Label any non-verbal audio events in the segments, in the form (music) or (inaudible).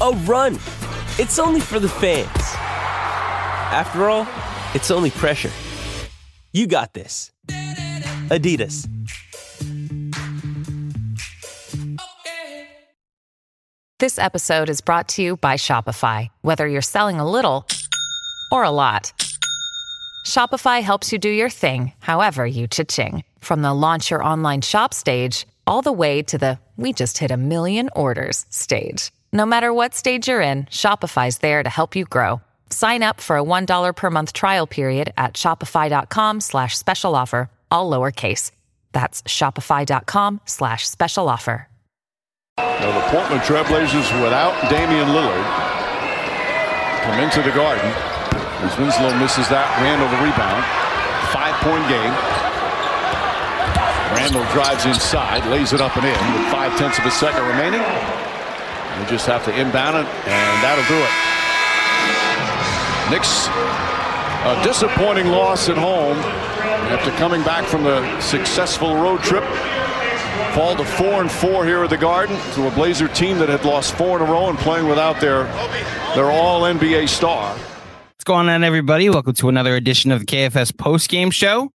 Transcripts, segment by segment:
a run. It's only for the fans. After all, it's only pressure. You got this. Adidas. This episode is brought to you by Shopify. Whether you're selling a little or a lot, Shopify helps you do your thing, however you cha-ching. From the launch your online shop stage, all the way to the we just hit a million orders stage. No matter what stage you're in, Shopify's there to help you grow. Sign up for a $1 per month trial period at shopify.com slash special offer, all lowercase. That's shopify.com slash special offer. Now the Portland Trailblazers without Damian Lillard come into the Garden. As Winslow misses that, Randle the rebound. Five-point game. Randle drives inside, lays it up and in with five-tenths of a second remaining. They just have to inbound it, and that'll do it. Knicks, a disappointing loss at home after coming back from the successful road trip. Fall to four and four here at the Garden to a Blazer team that had lost four in a row and playing without their their All NBA star. What's going on, everybody? Welcome to another edition of the KFS post game show.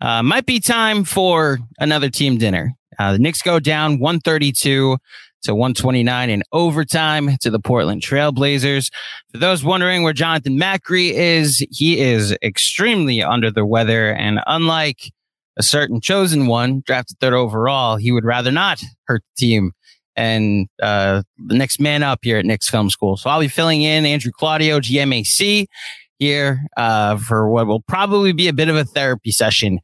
Uh, might be time for another team dinner. Uh, the Knicks go down 132 to 129 in overtime to the Portland Trailblazers. For those wondering where Jonathan Macri is, he is extremely under the weather. And unlike a certain chosen one, drafted third overall, he would rather not hurt the team and uh, the next man up here at Knicks Film School. So I'll be filling in Andrew Claudio, GMAC, here uh, for what will probably be a bit of a therapy session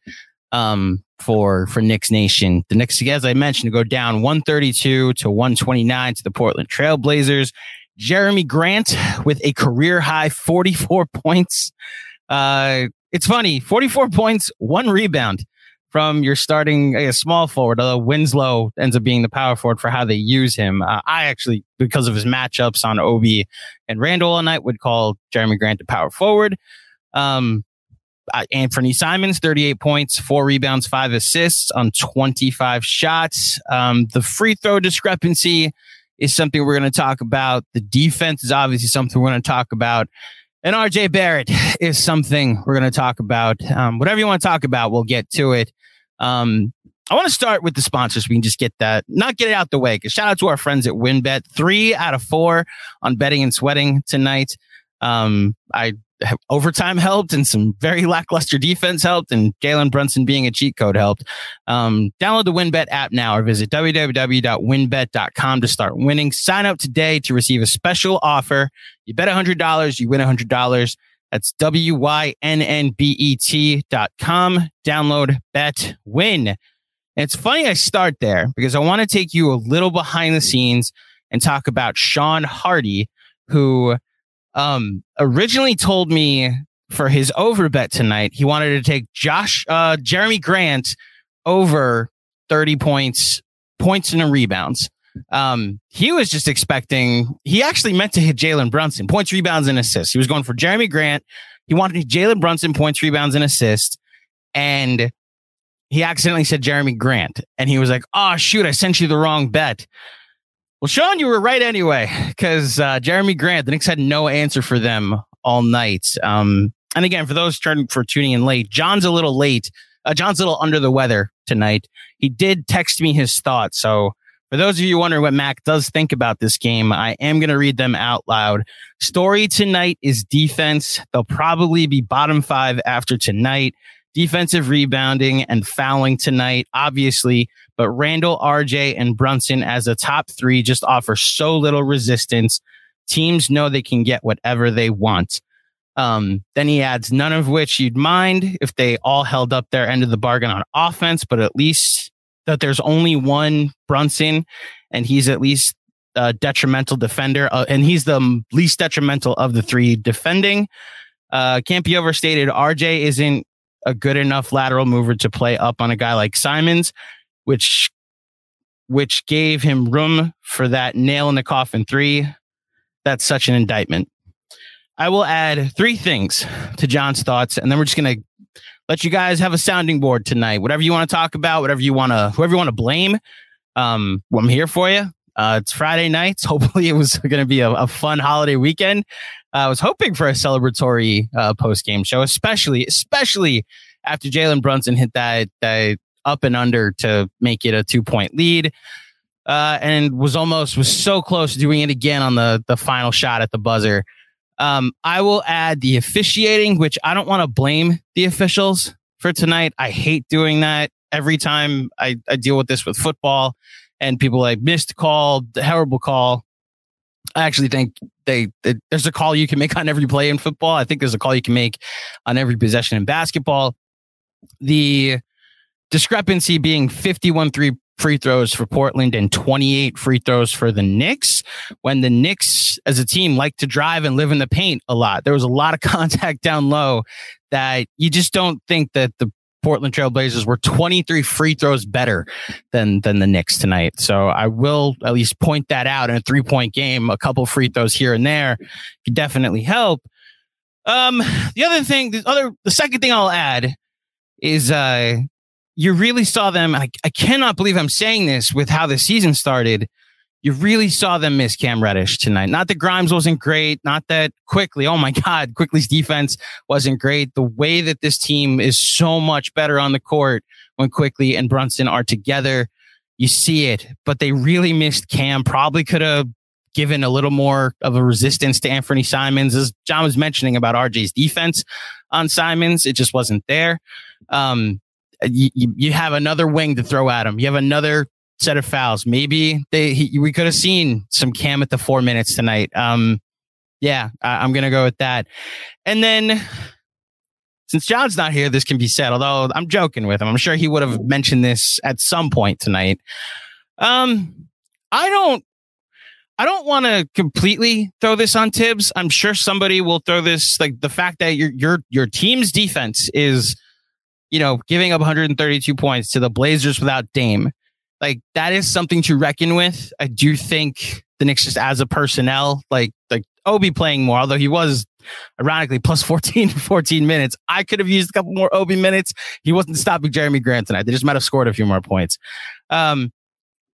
um, for for Knicks Nation. The Knicks, as I mentioned, go down 132 to 129 to the Portland Trailblazers. Jerami Grant with a career high 44 (laughs) points. Uh, it's funny, 44 points, one rebound from your starting a small forward, although Winslow ends up being the power forward for how they use him. Uh, I actually, because of his matchups on Obi and Randle all night, would call Jerami Grant the power forward. Um, uh, Anfernee Simons, 38 points, four rebounds, five assists on 25 shots. Um, the free throw discrepancy is something we're going to talk about. The defense is obviously something we're going to talk about. And RJ Barrett is something we're going to talk about. Um, whatever you want to talk about, we'll get to it. Um, I want to start with the sponsors. We can just get that, not get it out the way. Because shout out to our friends at WynnBET. Three out of four on betting and sweating tonight. Um, I overtime helped and some very lackluster defense helped and Jalen Brunson being a cheat code helped. Um, download the WynnBET app now or visit www.wynnbet.com to start winning. Sign up today to receive a special offer. You bet $100, you win $100. That's W-Y-N-N-B-E-T dot com. Download, bet, win. And it's funny I start there because I want to take you a little behind the scenes and talk about Sean Hardy, who um, originally told me for his over bet tonight, he wanted to take Josh, uh, Jerami Grant over 30 points, points and rebounds. Um, he was just expecting, he actually meant to hit Jalen Brunson, points, rebounds, and assists. He was going for Jerami Grant. He wanted Jalen Brunson, points, rebounds, and assists. And he accidentally said Jerami Grant, and he was like, "Oh shoot, I sent you the wrong bet." Well, Sean, you were right anyway, because uh, Jerami Grant, the Knicks had no answer for them all night. Um, and again, for those turning for tuning in late, John's a little late. Uh, John's a little under the weather tonight. He did text me his thoughts. So for those of you wondering what Mac does think about this game, I am going to read them out loud. Story tonight is defense. They'll probably be bottom five after tonight. Defensive rebounding and fouling tonight, obviously, but Randle, RJ, and Brunson as a top three just offer so little resistance. Teams know they can get whatever they want. Um, then he adds, none of which you'd mind if they all held up their end of the bargain on offense, but at least that there's only one Brunson and he's at least a detrimental defender, uh, and he's the least detrimental of the three defending. Uh, can't be overstated. RJ isn't a good enough lateral mover to play up on a guy like Simons, which which gave him room for that nail in the coffin three. That's such an indictment. I will add three things to John's thoughts, and then we're just gonna let you guys have a sounding board tonight. Whatever you want to talk about, whatever you want to, whoever you want to blame, um, I'm here for you. Uh, it's Friday nights. (laughs) Hopefully, it was going to be a, a, fun holiday weekend. Uh, I was hoping for a celebratory uh, post game show, especially especially after Jalen Brunson hit that that up and under to make it a two point lead, uh, and was almost was so close to doing it again on the the final shot at the buzzer. Um, I will add the officiating, which I don't want to blame the officials for tonight. I hate doing that every time I, I deal with this with football and people like missed call, the horrible call. I actually think they, they, there's a call you can make on every play in football. I think there's a call you can make on every possession in basketball. The discrepancy being 51 3 free throws for Portland and 28 free throws for the Knicks. When the Knicks as a team like to drive and live in the paint a lot, there was a lot of (laughs) contact down low that you just don't think that the Portland Trailblazers were 23 free throws better than than the Knicks tonight. So I will at least point that out in a three point game. A couple free throws here and there could definitely help. Um, the other thing, the other, the second thing I'll add is uh, you really saw them. I, I cannot believe I'm saying this with how the season started. You really saw them miss Cam Reddish tonight. Not that Grimes wasn't great, not that Quickley. Oh my (laughs) God, Quickley's defense wasn't great. The way that this team is so much better on the court when Quickley and Brunson are together, you see it. But they really missed Cam. Probably could have given a little more of a resistance to Anfernee Simons. As John was mentioning about RJ's defense on Simons, it just wasn't there. Um, you, you have another wing to throw at him. You have another set of fouls. Maybe they he, we could have seen some Cam at the four minutes tonight. Um, yeah, I, I'm gonna go with that. And then since John's not here, this can be said. Although I'm joking with him, I'm sure he would have mentioned this at some point tonight. Um, I don't. I don't want to completely throw this on Thibs. I'm sure somebody will throw this like the fact that your your your team's defense is you know, giving up 132 points to the Blazers without Dame. Like that is something to reckon with. I do think the Knicks just as a personnel, like like Obi playing more, although he was ironically plus 14 (laughs) 14 minutes. I could have used a couple more Obi minutes. He wasn't stopping Jerami Grant tonight. They just might have scored a few more points. Um,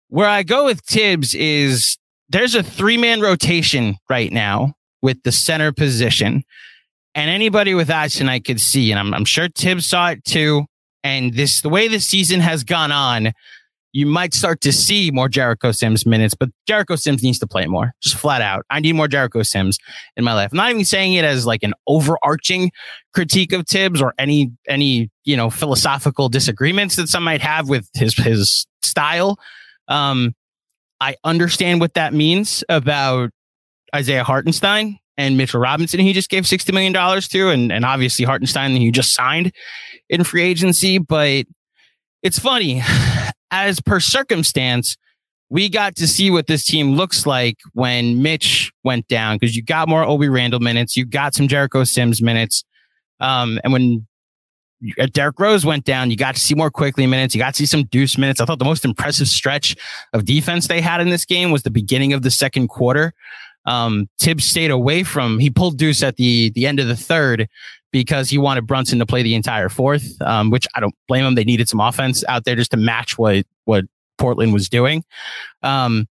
where I go with Thibs is there's a three man rotation right now with the center position. And anybody with eyes tonight could see, and I'm, I'm sure Thibs saw it too. And this, the way the season has gone on, you might start to see more Jericho Sims minutes, but Jericho Sims needs to play more, just flat out. I need more Jericho Sims in my life. I'm not even saying it as like an overarching critique of Thibs or any any you know philosophical disagreements that some might have with his his style. Um, I understand what that means about Isaiah Hartenstein and Mitchell Robinson, he just gave $60 million to, and, and obviously Hartenstein, he just signed in free agency. But it's funny, (sighs) as per circumstance, we got to see what this team looks like when Mitch went down because you got more Obi Randle minutes, you got some Jericho Sims minutes. Um, and when Derrick Rose went down, you got to see more Quickley minutes. You got to see some Deuce minutes. I thought the most impressive stretch of defense they had in this game was the beginning of the second quarter Um, Thibs stayed away from. He pulled Deuce at the the end of the third because he wanted Brunson to play the entire fourth, um, which I don't blame him. They needed some offense out there just to match what what Portland was doing. Um,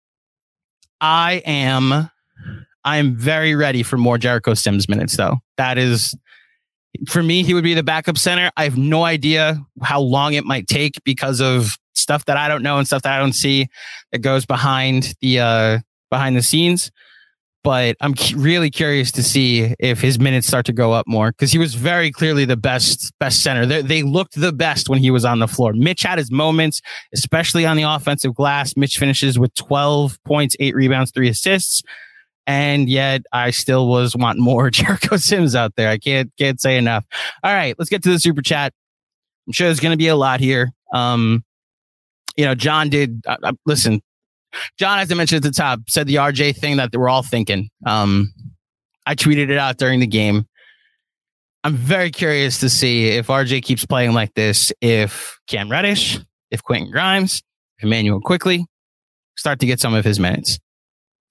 I am I am very ready for more Jericho Sims minutes, though. That is for me, he would be the backup center. I have no idea how long it might take because of stuff that I don't know and stuff that I don't see that goes behind the uh, behind the scenes. But I'm really curious to see if his minutes start to go up more because he was very clearly the best best center. They, they looked the best when he was on the floor. Mitch had his moments, especially on the offensive glass. Mitch finishes with 12 points, eight rebounds, three assists and yet I still was want more (laughs) Jericho Sims out there. I can't can't say enough. All right, let's get to the super chat. I'm sure there's going to be a lot here. Um, you know, John did uh, uh, listen. John, as I mentioned at the top, said the RJ thing that we're all thinking. Um, I tweeted it out during the game. I'm very curious to see if RJ keeps playing like this, if Cam Reddish, if Quentin Grimes, if Immanuel Quickley start to get some of his minutes.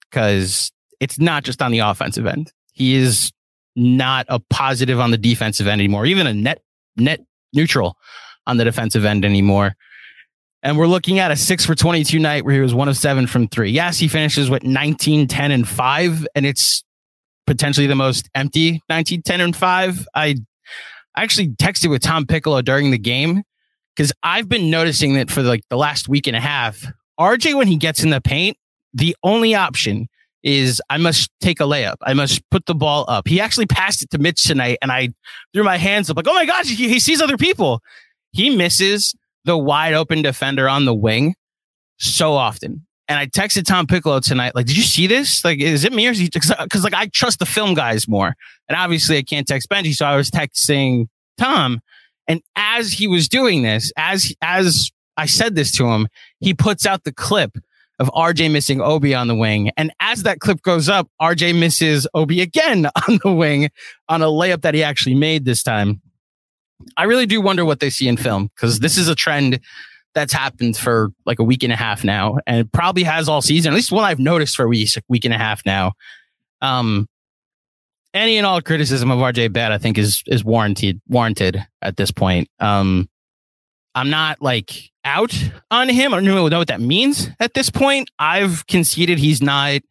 Because it's not just on the offensive end. He is not a positive on the defensive end anymore, even a net net neutral on the defensive end anymore. And we're looking at a six for 22 night where he was one of seven from three. Yes, he finishes with 19, 10, and five, and it's potentially the most empty 19, 10, and five. I actually texted with Tom Piccolo during the game because I've been noticing that for like the last week and a half, RJ, when he gets in the paint, the only option is I must take a layup. I must put the ball up. He actually passed it to Mitch tonight, and I threw my hands up like, oh my gosh, he, he sees other people. He misses the wide open defender on the wing so often. And I texted Tom Piccolo tonight, like, did you see this? Like, is it me or is he? Because uh, like I trust the film guys more, and obviously I can't text Benji, so I was texting Tom. And as he was doing this, as as I said this to him, he puts out the clip of RJ missing Obi on the wing. And as that clip goes up, RJ misses Obi again (laughs) on the wing on a layup that he actually made this time. I really do wonder what they see in film because this is a trend that's happened for like a week and a half now and probably has all season, at least what I've noticed for a week, week and a half now. Um, any and all criticism of RJ Bad, I think is, is warranted, warranted at this point. Um, I'm not like out on him. I don't really know what that means at this point. I've conceded he's not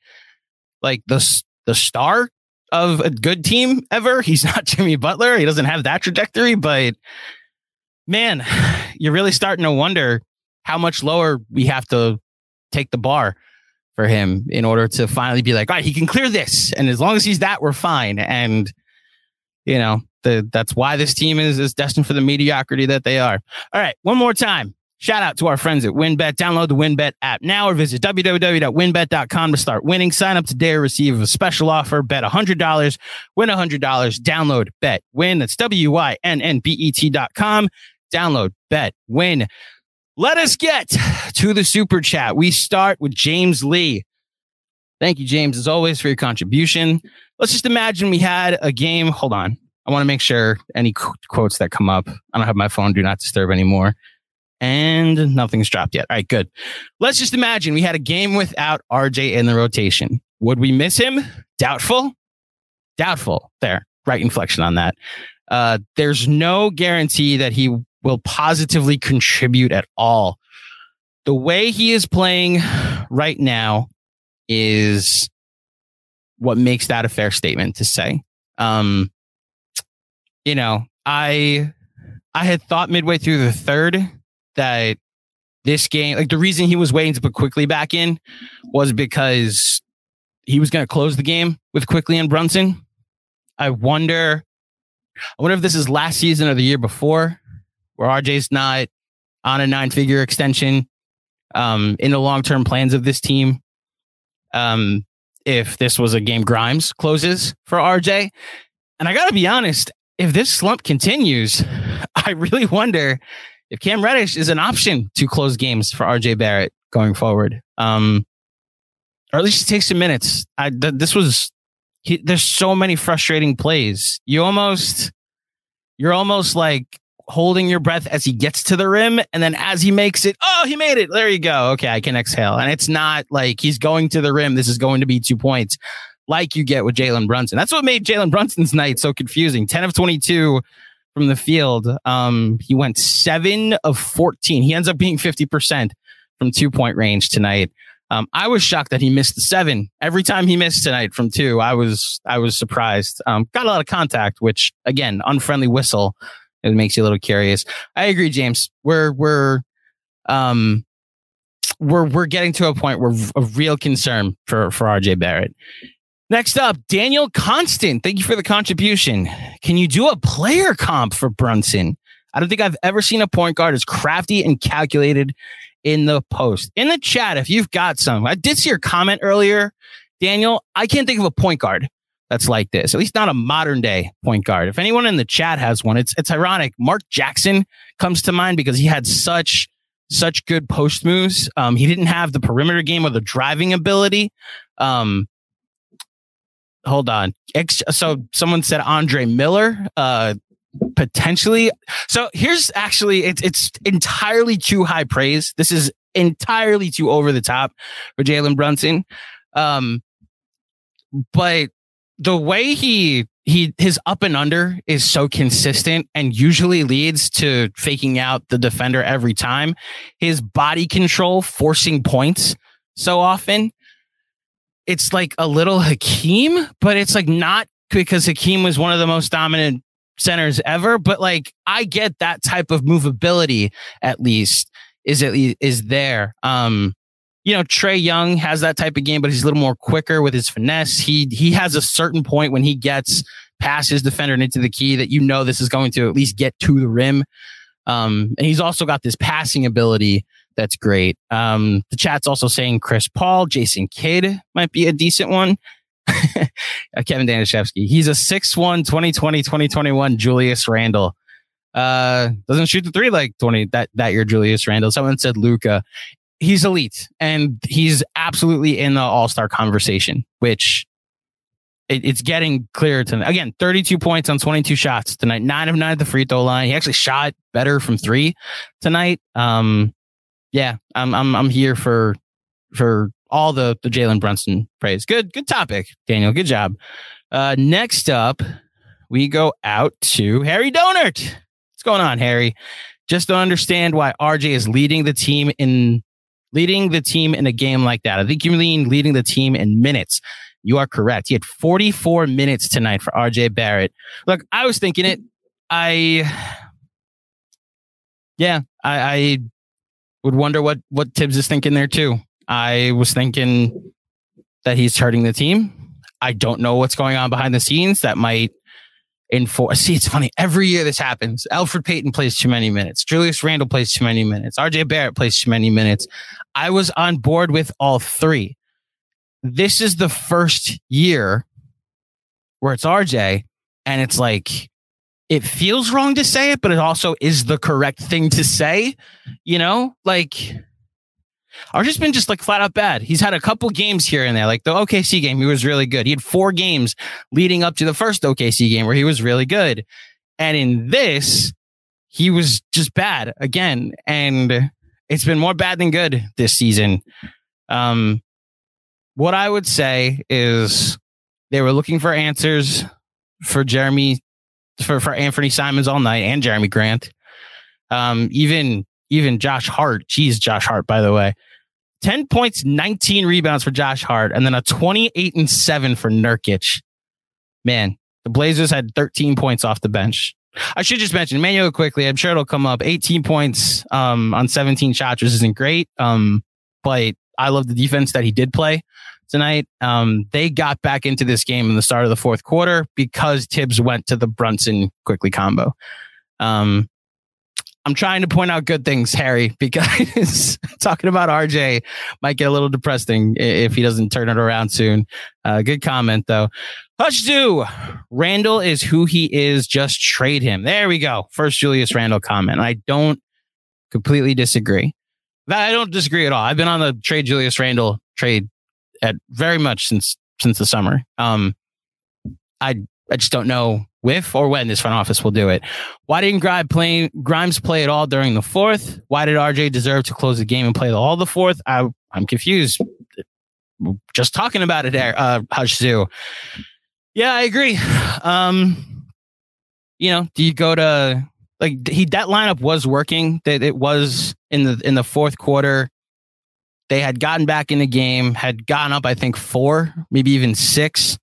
like the the star of a good team ever. He's not (laughs) Jimmy Butler. He doesn't have that trajectory, but man, (sighs) you're really starting to wonder how much lower we have to take the bar for him in order to finally be like, all right, he can clear this. And as long as he's that, we're fine. And, you know, the, that's why this team is, is destined for the mediocrity that they are. All right, one more time. Shout out to our friends at WynnBET. Download the WynnBET app now or visit www.wynnbet.com to start winning. Sign up today or receive a special offer. Bet $100, win $100. Download Bet Win. That's W-Y-N-N-B-E-T dot com. Download Bet Win. Let us get to the super chat. We start with James Lee. Thank you, James, as always, for your contribution. Let's just imagine we had a game. Hold on. I want to make sure any qu- quotes that come up. I don't have my phone do not disturb anymore. And nothing's dropped yet. All right, good. Let's just imagine we had a game without RJ in the rotation. Would we miss him? Doubtful. Doubtful. There, right inflection on that. Uh, there's no guarantee that he will positively contribute at all. The way he is playing right now is what makes that a fair statement to say. Um, you know, I I had thought midway through the third that this game, like the reason he was waiting to put Quickley back in was because he was going to close the game with Quickley and Brunson. I wonder, I wonder if this is last season or the year before, where RJ's not on a nine figure extension um, in the long term plans of this team. Um, if this was a game Grimes closes for RJ. And I got to be honest, if this slump continues, (laughs) I really wonder if Cam Reddish is an option to close games for RJ Barrett going forward. Um, or at least it takes some minutes. I, th- this was, he, there's so many frustrating plays. You almost, you're almost like holding your breath as he gets to the rim. And then as he makes it, oh, he made it. There you go. Okay. I can exhale. And it's not like he's going to the rim. This is going to be two points. like you get with Jalen Brunson. That's what made Jalen Brunson's night so confusing. 10 of 22 from the field. Um, he went seven of 14. He ends up being 50% from two point range tonight. Um, I was shocked that he missed the seven every time he missed tonight from two. I was I was surprised. Um, got a lot of contact, which again, unfriendly whistle. It makes you a little curious. I agree, James. We're we're um we're we're getting to a point where of real concern for for RJ Barrett. Next up, Daniel Constant. Thank you for the contribution. Can you do a player comp for Brunson? I don't think I've ever seen a point guard as crafty and calculated in the post. In the chat, if you've got some, I did see your comment earlier, Daniel. I can't think of a point guard that's like this, at least not a modern day point guard. If anyone in the chat has one, it's it's ironic. Mark Jackson comes to mind because he had such such good post moves. Um, he didn't have the perimeter game or the driving ability. Um, hold on. So someone said Andre Miller. Uh, potentially. So here's actually it's it's entirely too high praise. This is entirely too over the top for Jalen Brunson. Um, but the way he he his up and under is so consistent and usually leads to faking out the defender every time. His body control forcing points so often. It's like a little Hakeem, but it's like not because Hakeem was one of the most dominant centers ever, but like I get that type of movability at least is at least is there. Um, you know, Trae Young has that type of game, but he's a little more quicker with his finesse. He he has a certain point when he gets past his defender and into the key that you know this is going to at least get to the rim. Um, and he's also got this passing ability that's great. Um, the chat's also saying Chris Paul, Jason Kidd might be a decent one. (laughs) Kevin Danishevsky. He's a 6'1, 2020, 2021 Julius Randle. Uh, doesn't shoot the three like 20 that, that year, Julius Randle. Someone said Luka. He's elite and he's absolutely in the all star conversation, which it, it's getting clearer to again 32 points on 22 shots tonight, nine of nine at the free throw line. He actually shot better from three tonight. Um, yeah, I'm I'm I'm here for for all the the Jalen Brunson praise. Good, good topic, Daniel. Good job. Uh, next up, we go out to Harry Donert. What's going on, Harry? Just to understand why RJ is leading the team in leading the team in a game like that. I think you mean leading the team in minutes. You are correct. He had 44 minutes tonight for RJ Barrett. Look, I was thinking it. I, yeah, I, I would wonder what what Thibs is thinking there too. I was thinking that he's hurting the team. I don't know what's going on behind the scenes that might enforce. See, it's funny. Every year this happens. Elfrid Payton plays too many minutes. Julius Randle plays too many minutes. RJ Barrett plays too many minutes. I was on board with all three. This is the first year where it's RJ and it's like, it feels wrong to say it, but it also is the correct thing to say. You know, like RJ's been just like flat out bad. He's had a couple games here and there, like the OKC game, he was really good. He had four games leading up to the first OKC game where he was really good. And in this, he was just bad again. And it's been more bad than good this season. Um, what I would say is they were looking for answers for Jeremy, for, for Anfernee Simons all night and Jerami Grant. Um, even even Josh Hart. Geez, Josh Hart, by the way. 10 points, 19 rebounds for Josh Hart, and then a 28 and 7 for Nurkic. Man, the Blazers had 13 points off the bench. I should just mention Manuel Quickley. I'm sure it'll come up. 18 points um, on 17 shots, which isn't great. Um, but I love the defense that he did play tonight. Um, they got back into this game in the start of the fourth quarter because Thibs went to the Brunson Quickley combo. Um, I'm trying to point out good things, Harry, (laughs) because talking about RJ might get a little depressing if he doesn't turn it around soon. Uh, good comment, though. Hush do. Randle is who he is. Just trade him. There we go. First Julius Randle comment. I don't completely disagree. I don't disagree at all. I've been on the trade Julius Randle trade at very much since since the summer. Um, I I just don't know if or when this front office will do it. Why didn't Grimes play, Grimes play at all during the fourth? Why did RJ deserve to close the game and play all the fourth? I, I'm confused. just talking about it, uh, Zoo. Yeah, I agree. Um, you know, do you go to like he that lineup was working. That it was in the in the fourth quarter. They had gotten back in the game, had gotten up, I think, four, maybe even six.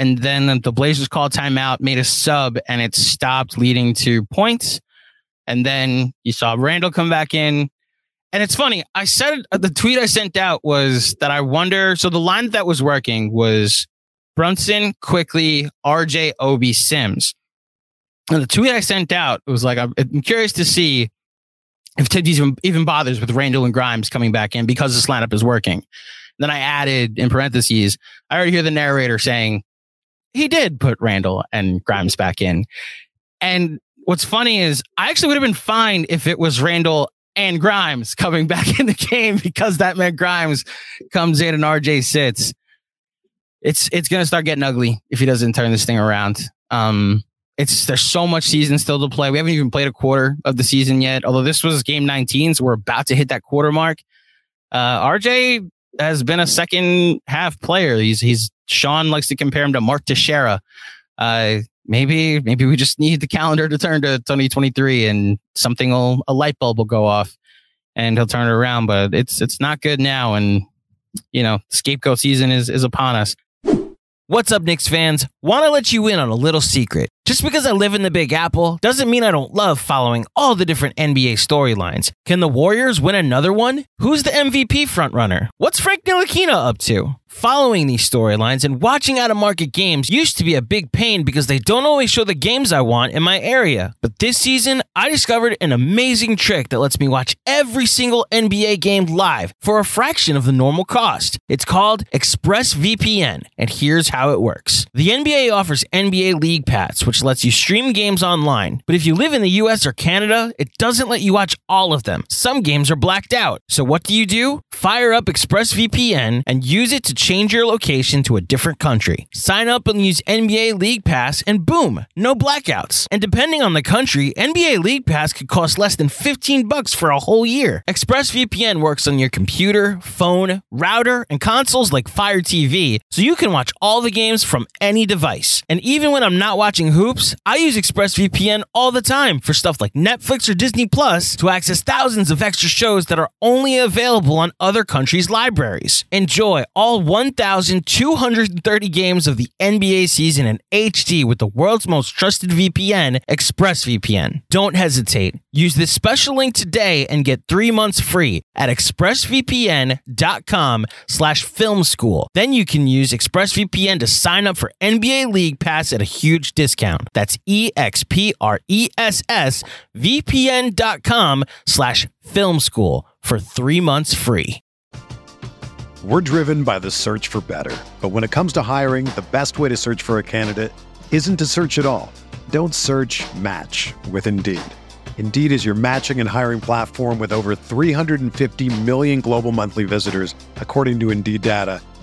And then the Blazers called timeout, made a sub, and it stopped leading to points. And then you saw Randle come back in. And it's funny. I said uh, the tweet I sent out was that I wonder. So the line that was working was Brunson, Quickley, RJ, Obi, Sims. And the tweet I sent out was like, I'm, curious to see if Thibs even, even bothers with Randle and Grimes coming back in because this lineup is working. Then I added in parentheses, I already hear the narrator saying he did put Randle and Grimes back in. And what's funny is I actually would have been fine if it was Randle and Grimes coming (laughs) back in the game because that meant Grimes comes in and RJ sits. It's it's gonna start getting ugly if he doesn't turn this thing around. Um, it's there's so much season still to play. We haven't even played a quarter of the season yet. Although this was game 19, so we're about to hit that quarter mark. Uh, RJ has been a second half player. He's he's Sean likes to compare him to Mark Teixeira. Uh, maybe maybe we just need the calendar to turn to 2023 and something will a light bulb will go off and he'll turn it around. But it's it's not good now, and you know scapegoat season is is upon us. What's up, Knicks fans? Want to let you in on a little secret. Just because I live in the Big Apple doesn't mean I don't love following all the different NBA storylines. Can the Warriors win another one? Who's the MVP frontrunner? What's Frank Ntilikina up to? Following these storylines and watching out of market games used to be a big pain because they don't always show the games I want in my area. But this season, I discovered an amazing trick that lets me watch every single NBA game live for a fraction of the normal cost. It's called ExpressVPN, and here's how it works. The NBA offers NBA League Pass, which lets you stream games online. But if you live in the US or Canada, it doesn't let you watch all of them. Some games are blacked out. So what do you do? Fire up ExpressVPN and use it to change your location to a different country. Sign up and use NBA League Pass, and boom, no blackouts. And depending on the country, NBA League Pass could cost less than 15 bucks for a whole year. ExpressVPN works on your computer, phone, router, and consoles like Fire TV, so you can watch all the games from any device. And even when I'm not watching hoops, I use ExpressVPN all the time for stuff like Netflix or Disney Plus to access thousands of extra shows that are only available on other countries' libraries. Enjoy all 1,230 games of the NBA season in HD with the world's most trusted VPN, ExpressVPN. Don't hesitate. Use this special link today and get three months free at expressvpn.com slash film school. Then you can use ExpressVPN to sign up for NBA League Pass at a huge discount. That's E-X-P-R-E-S-S VPN.com slash film school for three months free. We're driven by the search for better. But when it comes to hiring, the best way to search for a candidate isn't to search at all. Don't search match with Indeed. Indeed is your matching and hiring platform with over 350 million global monthly visitors, according to Indeed data,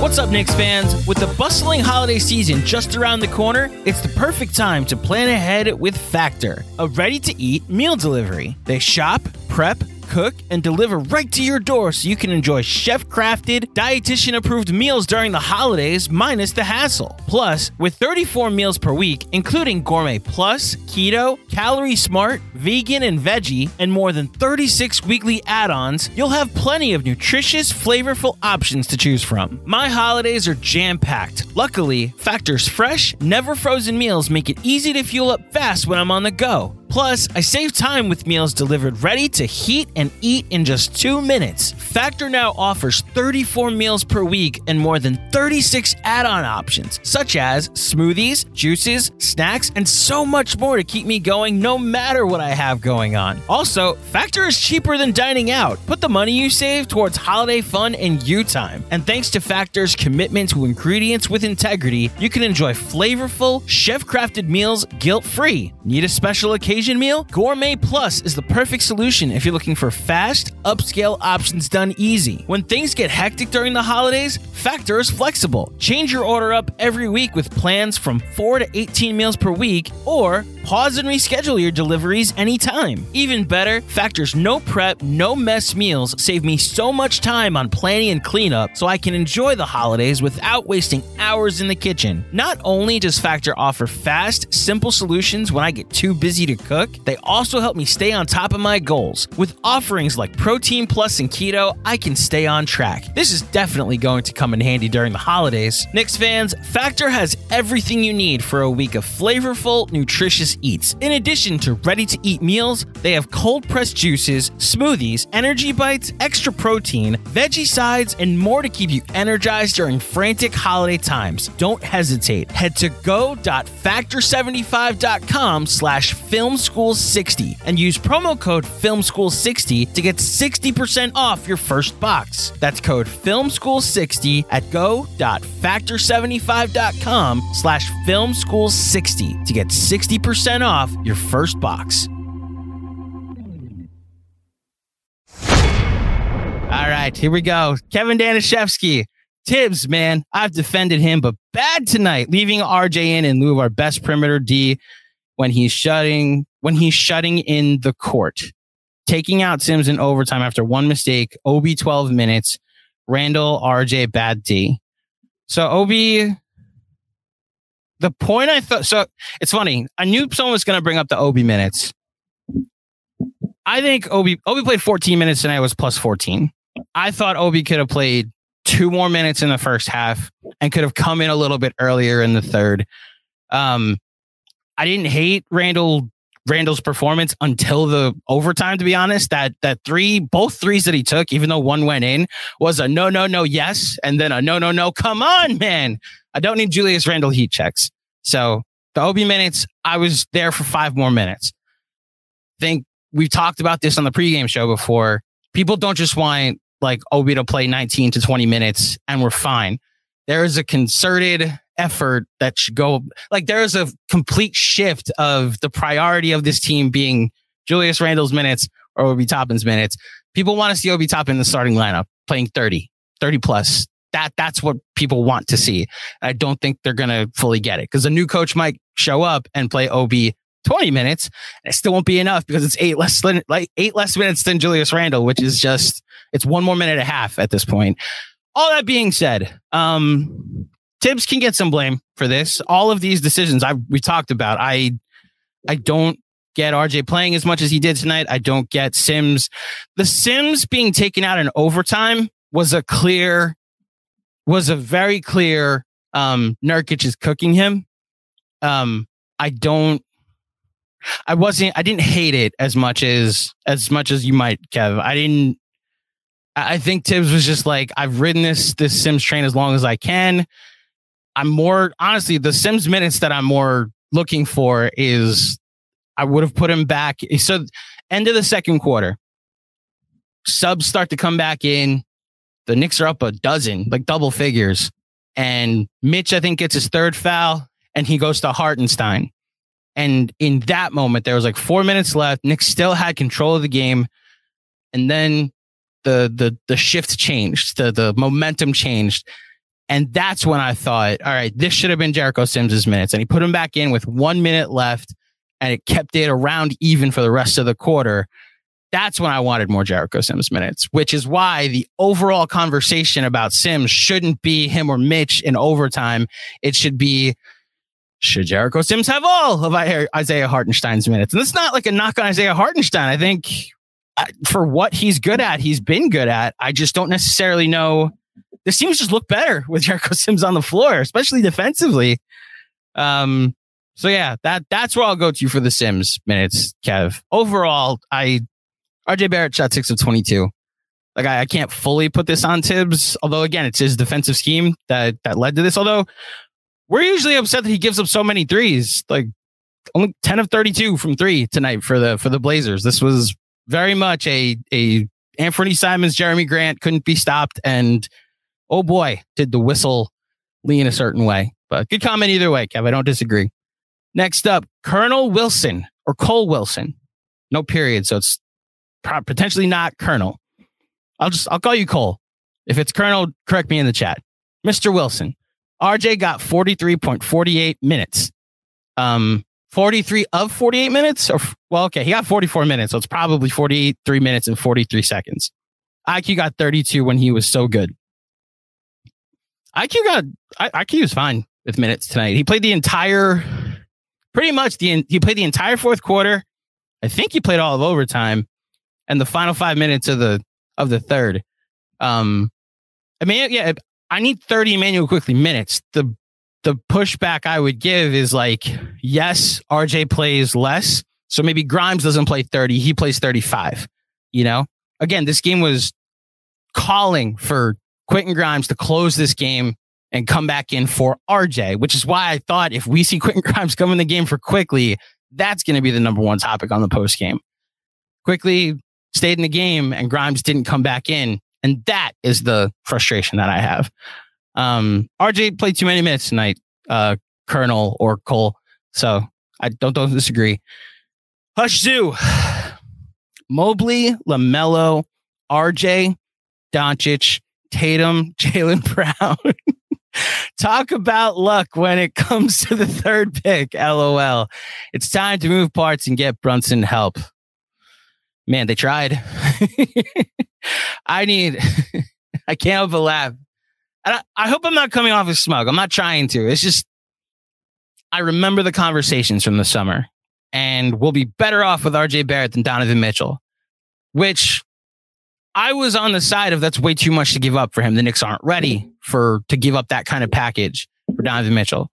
What's up, Knicks fans? With the bustling holiday season just around the corner, it's the perfect time to plan ahead with Factor, a ready to eat meal delivery. They shop, prep, cook and deliver right to your door so you can enjoy chef crafted, dietitian approved meals during the holidays minus the hassle. Plus, with 34 meals per week, including Gourmet Plus, Keto, Calorie Smart, Vegan, and Veggie, and more than 36 weekly add ons, you'll have plenty of nutritious, flavorful options to choose from. My holidays are jam packed. Luckily, Factor's fresh, never frozen meals make it easy to fuel up fast when I'm on the go. Plus, I save time with meals delivered ready to heat and eat in just two minutes. Factor now offers 34 meals per week and more than 36 add on options, such as smoothies, juices, snacks, and so much more to keep me going no matter what I have going on. Also, Factor is cheaper than dining out. Put the money you save towards holiday fun and you time. And thanks to Factor's commitment to ingredients with integrity, you can enjoy flavorful, chef crafted meals guilt free. Need a special occasion? Meal? Gourmet Plus is the perfect solution if you're looking for fast, upscale options done easy. When things get hectic during the holidays, Factor is flexible. Change your order up every week with plans from 4 to 18 meals per week, or pause and reschedule your deliveries anytime. Even better, Factor's no prep, no mess meals save me so much time on planning and cleanup so I can enjoy the holidays without wasting hours in the kitchen. Not only does Factor offer fast, simple solutions when I get too busy to cook, they also help me stay on top of my goals. With offerings like Protein Plus and Keto, I can stay on track. This is definitely going to come in handy during the holidays. Knicks fans, Factor has everything you need for a week of flavorful, nutritious eats. In addition to ready to eat meals, they have cold pressed juices, smoothies, energy bites, extra protein, veggie sides, and more to keep you energized during frantic holiday times. Don't hesitate. Head to go.factor75.com slash film school 60 and use promo code film school 60 to get 60% off your first box. That's code film school 60 at go.factor75.com slash film school 60 to get 60% off your first box. All right, here we go. Kevin Danishevsky. Thibs, man, I've defended him, but bad tonight, leaving RJ in in lieu of our best perimeter D when he's shutting when he's shutting in the court, taking out Sims in overtime after one mistake, Obi 12 minutes, Randle RJ, bad D. So Obi, the point I thought, so it's funny. I knew someone was to bring up the Obi minutes. I think Obi, Obi played 14 minutes tonight, was plus 14. I thought Obi could have played two more minutes in the first half and could have come in a little bit earlier in the third. Um, I didn't hate Randle Randle's performance until the overtime. To be honest, that that three, both threes that he took, even though one went in, was a no, no, no, yes, and then a no, no, no. Come on, man! I don't need Julius Randle heat checks. So the Obi minutes, I was there for five more minutes. think we've talked about this on the pregame show before. People don't just want like Obi to play 19 to 20 minutes and we're fine. There is a concerted effort that should go like there's a complete shift of the priority of this team being Julius Randle's minutes or Obi Toppin's minutes. People want to see Obi Toppin in the starting lineup playing 30, 30 plus. That that's what people want to see. I don't think they're gonna fully get it because a new coach might show up and play Obi 20 minutes. And it still won't be enough because it's eight less than like eight less minutes than Julius Randle, which is just it's one more minute and a half at this point. All that being said, um, Thibs can get some blame for this. All of these decisions I we talked about. I I don't get RJ playing as much as he did tonight. I don't get Sims. The Sims being taken out in overtime was a clear, was a very clear. Um, Nurkic is cooking him. Um, I don't. I wasn't. I didn't hate it as much as as much as you might, Kev. I didn't. I think Thibs was just like, I've ridden this this Sims train as long as I can. I'm more honestly the Sims minutes that I'm more looking for is I would have put him back. So end of the second quarter, subs start to come back in. The Knicks are up a dozen, like double figures. And Mitch, I think, gets his third foul and he goes to Hartenstein. And in that moment, there was like four minutes left. Knicks still had control of the game. And then the the the shift changed, the the momentum changed. And that's when I thought, all right, this should have been Jericho Sims's minutes. And he put him back in with one minute left and it kept it around even for the rest of the quarter. That's when I wanted more Jericho Sims minutes, which is why the overall conversation about Sims shouldn't be him or Mitch in overtime. It should be should Jericho Sims have all of Isaiah Hartenstein's minutes? And it's not like a knock on Isaiah Hartenstein. I think uh, for what he's good at, he's been good at. I just don't necessarily know. This teams just look better with (laughs) Jericho Sims on the floor, especially defensively. Um, so yeah, that that's where I'll go to for the Sims minutes, Kev. Overall, I RJ Barrett shot six of twenty two. Like I, I, can't fully put this on Thibs, although again, it's his defensive scheme that that led to this. Although we're usually upset that he gives up so many threes, like only ten of thirty two from three tonight for the for the Blazers. This was very much a a Anfernee Simons, Jerami Grant couldn't be stopped, and oh boy, did the whistle lean a certain way. But good comment either way, Kev. I don't disagree. Next up, Colonel Wilson or Cole Wilson. No period. So it's potentially not Colonel. I'll just, I'll call you Cole. If it's Colonel, correct me in the chat. Mr. Wilson. RJ got 43.48 minutes. Um, 43 of 48 minutes or well, okay, he got 44 minutes. So it's probably 43 minutes and 43 seconds. IQ got 32 when he was so good. IQ got, IQ was fine with minutes tonight. He played the entire pretty much the he played the entire fourth quarter. I think he played all of overtime and the final five minutes of the of the third. Um, I mean, yeah, I need 30 Immanuel Quickley minutes. The the pushback I would give is like, yes, RJ plays less. So maybe Grimes doesn't play 30, he plays 35. You know? Again, this game was calling for Quentin Grimes to close this game and come back in for RJ, which is why I thought if we see (laughs) Quentin Grimes come in the game for Quickley, that's going to be the number one topic on the post game. Quickley stayed in the game and Grimes didn't come back in. And that is the frustration that I have. Um, RJ played too many minutes tonight, uh, Colonel or Cole. So I don't, don't disagree. Hush Zoo, (sighs) Mobley, LaMelo, RJ, Doncic, Tatum, (laughs) Jaylen Brown. (laughs) Talk about luck when it comes to the third pick. LOL. It's time to move parts and get Brunson help. Man, they tried. (laughs) I need, I can't help but laugh. I, I hope I'm not coming off as smug. I'm not trying to. It's just, I remember the conversations from the summer, and we'll be better off with RJ Barrett than Donovan Mitchell, which I was on the side of that's way too much to give up for him. The Knicks aren't ready for to give up that kind of package for Donovan Mitchell.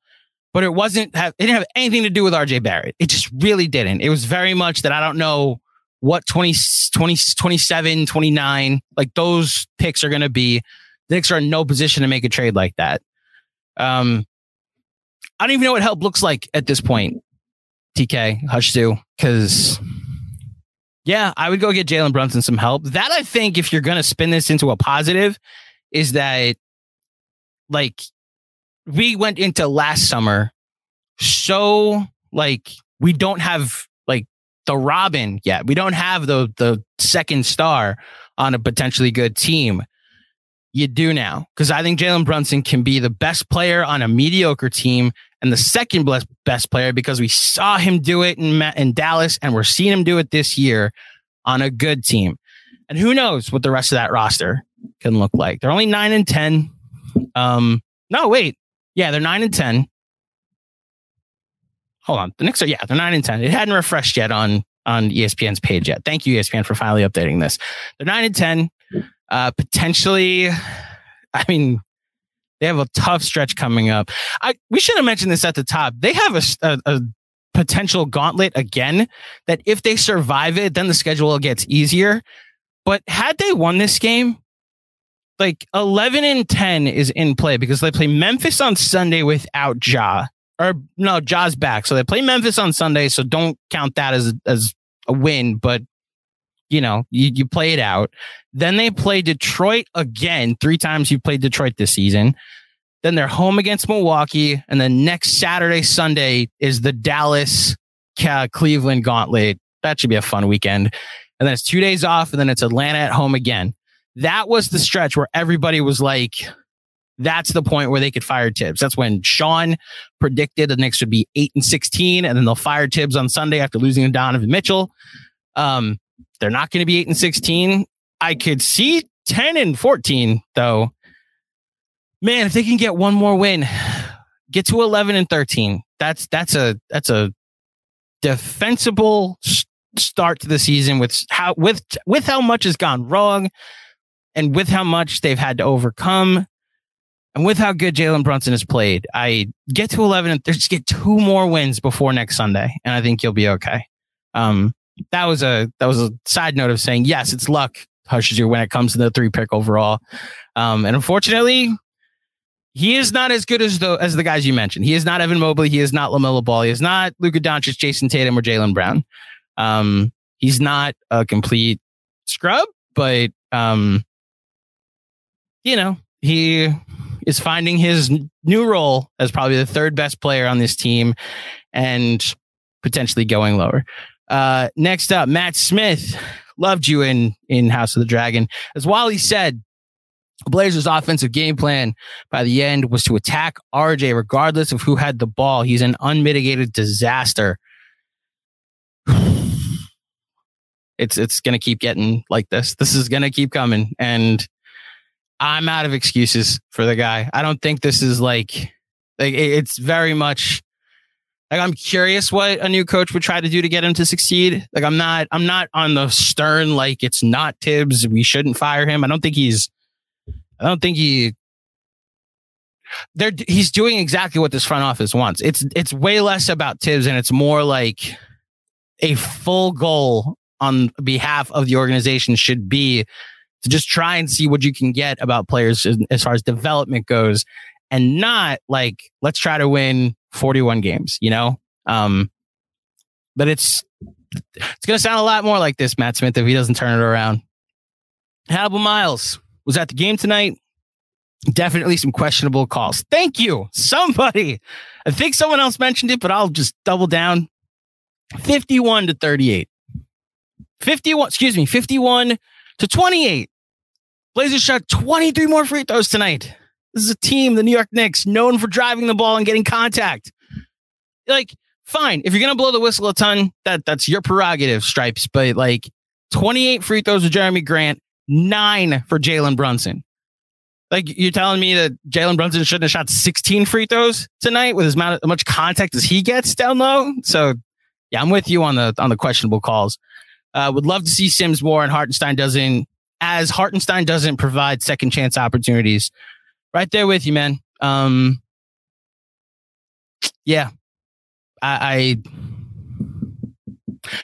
But it wasn't have it didn't have anything to do with RJ Barrett. It just really didn't. It was very much that I don't know what 20, 20 27, 29, like those picks are going to be. The Knicks are in no position to make a trade like that. Um, I don't even know what help looks like at this point. TK, Hush to, because yeah, I would go get Jalen Brunson some help. That I think, if you're going to spin this into a positive, is that like we went into last summer so like we don't have like the Robin yet. We don't have the the second star on a potentially good team. You do now because I think Jalen Brunson can be the best player on a mediocre team and the second best, best player because we saw him do it in, in Dallas and we're seeing him do it this year on a good team. And who knows what the rest of that roster can look like. They're only nine and 10. Um, no, wait. Yeah, they're nine and 10. Hold on. The Knicks are, yeah, they're nine and 10. It hadn't refreshed yet on, on ESPN's page yet. Thank you, ESPN, for finally updating this. They're nine and 10. Uh, potentially, (sighs) I mean, they have a tough stretch coming up. I we should have mentioned this at the top. They have a, a, a potential gauntlet again that if they survive it, then the schedule gets easier. But had they won this game, like 11 and 10 is in play because they play Memphis on Sunday without Ja. Or no, Ja's back. So they play Memphis on Sunday. So don't count that as, as a win, but you know, you, you play it out. Then they play Detroit again. Three times you've played Detroit this season. Then they're home against Milwaukee. And then next Saturday, Sunday is the Dallas Cleveland gauntlet. That should be a fun weekend. And then it's two days off. And then it's Atlanta at home again. That was the stretch where everybody was like, that's the point where they could fire Thibs. That's when Sean predicted the Knicks would be eight and 16, and then they'll fire Thibs on Sunday after losing to Donovan Mitchell. Um, they're not going to be eight and sixteen. I could see ten and fourteen though. Man, if they can get one more win, (sighs) get to eleven and thirteen. That's that's a that's a defensible start to the season with how with with how much has gone wrong and with how much they've had to overcome and with how good Jalen Brunson has played, I get to 11 and just get two more wins before next Sunday, and I think you'll be okay. Um, that was a that was a side note of saying yes, it's luck hushes you when it comes to the three pick overall. Um, and unfortunately, he is not as good as the as the guys you mentioned. He is not Evan Mobley. He is not LaMelo Ball. He is not Luka Doncic, Jayson Tatum, or Jaylen Brown. Um, he's not a complete scrub, but um, you know he is finding his new role as probably the third best player on this team and potentially going lower. Uh, next up, Matt Smith loved you in in House of the Dragon. As Wally said, Blazers' offensive game plan by the end was to attack RJ regardless of who had the ball. He's an unmitigated disaster. (sighs) It's it's going to keep getting like this. This is going to keep coming and I'm out of excuses for the guy. I don't think this is like like it's very much like I'm curious what a new coach would try to do to get him to succeed. Like I'm not I'm not on the stern like it's not Thibs, We shouldn't fire him. I don't think he's I don't think he they're he's doing exactly what this front office wants. It's it's way less about Thibs and it's more like a full goal on behalf of the organization should be to just try and see what you can get about players as far as development goes and not like let's try to win 41 games you know? Um but it's it's going to sound a lot more like this matt smith if he doesn't turn it around. Hannibal miles was at the game tonight. Definitely some questionable calls. Thank you somebody. I think someone else mentioned it but i'll just double down. 51 to 38 51 excuse me 51 to 28 Blazers shot 23 more free throws tonight. This is a team, the New York Knicks, known for driving the ball and getting contact. Like, fine, if you're gonna blow the whistle a ton, that that's your prerogative, Stripes. But like, 28 free throws with Jerami Grant, nine for Jalen Brunson. Like, you're telling me that Jalen Brunson shouldn't have shot 16 free throws tonight with as much contact as he gets down low. So, yeah, I'm with you on the on the questionable calls. Uh, would love to see Sims more and Hartenstein doesn't as Hartenstein doesn't provide second chance opportunities. Right there with you, man. Um, yeah, I, I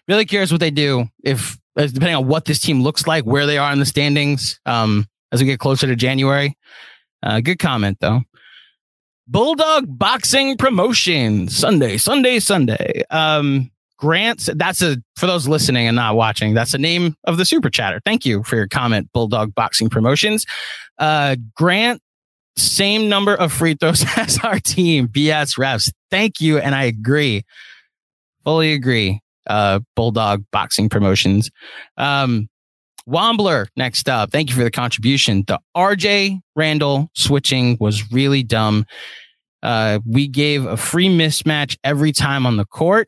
really curious what they do if depending on what this team looks like, where they are in the standings. Um, as we get closer to January. Uh, good comment though. Bulldog Boxing Promotion Sunday, Sunday, Sunday. Um, Grant, that's a for those listening and not watching. That's the name of the super chatter. Thank you for your comment, Bulldog Boxing Promotions. Uh, Grant, same number of free throws (laughs) as our team. BS refs. Thank you, and I agree, fully agree. Uh, Bulldog Boxing Promotions. Um, Wombler next up. Thank you for the contribution. The RJ Randle switching was really dumb. Uh, we gave a free mismatch every time on the court.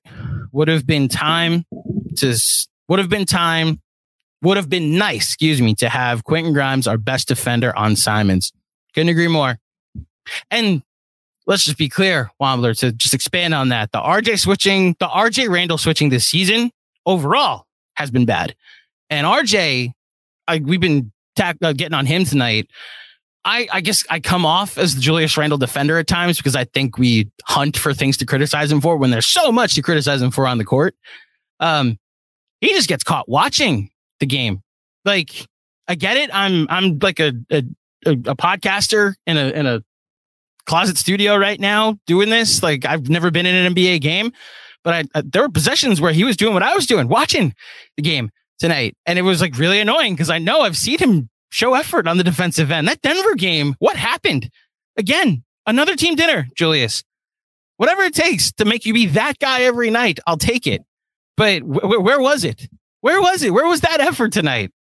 Would have been time to would have been time would have been nice, excuse me, to have Quentin Grimes, our best defender, on Simons. Couldn't agree more. And let's just be clear, Wombler, to just expand on that. The RJ switching, the RJ Randle switching this season overall has been bad. And RJ, I, we've been ta- uh, getting on him tonight. I, I guess I come off as the Julius Randle defender at times because I think we hunt for things to criticize him for when there's so much to criticize him for on the court. Um, he just gets caught watching the game. Like I get it. I'm I'm like a a, a podcaster in a in a closet studio right now doing this. Like I've never been in an NBA game, but I, I, there were possessions where he was doing what I was doing, watching the game tonight, and it was like really annoying because I know I've seen him show effort on the defensive end. That Denver game, what happened? Again, another team dinner, Julius. Whatever it takes to make you be that guy every night, I'll take it. But wh- where was it? Where was it? Where was that effort tonight?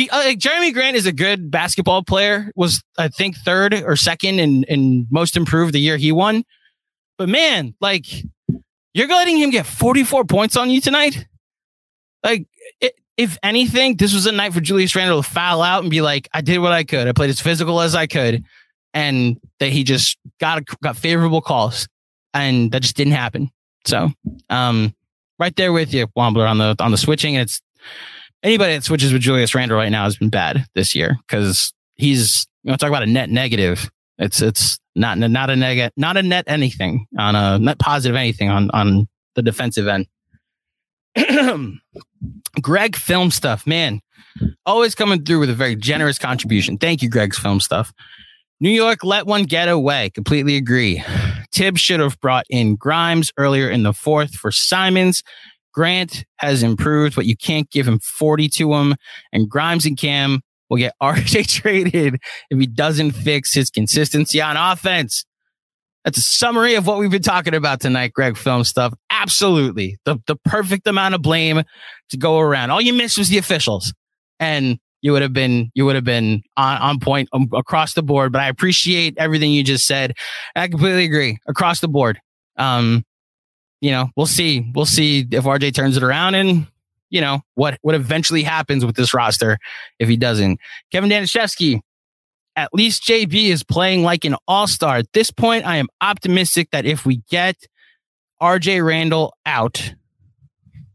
He, uh, Jerami Grant is a good basketball player. Was I think third or second in in most improved the year he won. But man, like you're letting him get 44 points on you tonight. Like it, if anything, this was a night for Julius Randle to foul out and be like, I did what I could. I played as physical as I could. And that he just got got favorable calls. And that just didn't happen. So um right there with you, Wombler, on the on the switching. And it's anybody that switches with Julius Randle right now has been bad this year because he's you know talk about a net negative. It's it's not not a neg not a net anything on a net positive anything on on the defensive end. (clears throat) Greg Film Stuff, man, always coming through with a very generous contribution. Thank you, Greg's Film Stuff. New York let one get away. Completely agree. Thibs should have brought in Grimes earlier in the fourth for Simons. Grant has improved, but you can't give him 40 to him. And Grimes and Cam will get (laughs) RJ traded if he doesn't fix his consistency on offense. That's a summary of what we've been talking about tonight, Greg Film stuff. Absolutely. The, the perfect amount of blame to go around. All you missed was the officials. And you would have been you would have been on, on point um, across the board. But I appreciate everything you just said. I completely agree across the board. Um, you know, we'll see. We'll see if RJ turns it around and you know what what eventually happens with this roster if he doesn't. Kevin Danishevsky, at least JB is playing like an all star. At this point, I am optimistic that if we get RJ Randle out,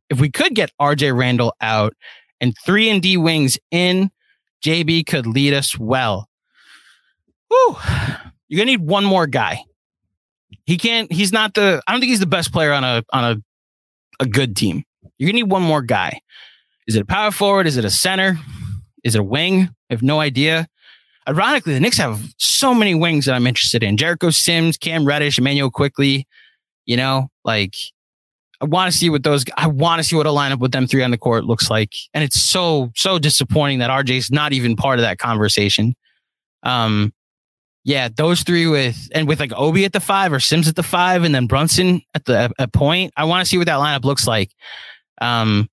if we could get RJ Randle out and three and D wings in, JB could lead us well. Whew. You're gonna need one more guy. He can't. He's not the. I don't think he's the best player on a on a a good team. You're gonna need one more guy. Is it a power forward? Is it a center? Is it a wing? I have no idea. Ironically, the Knicks have so many wings that I'm interested in. Jericho Sims, Cam Reddish, Immanuel Quickley. You know, like I want to see what those. I want to see what a lineup with them three on the court looks like. And it's so so disappointing that RJ's not even part of that conversation. Um, yeah, those three with and with like Obi at the five or Sims at the five, and then Brunson at the at point. I want to see what that lineup looks like. Um,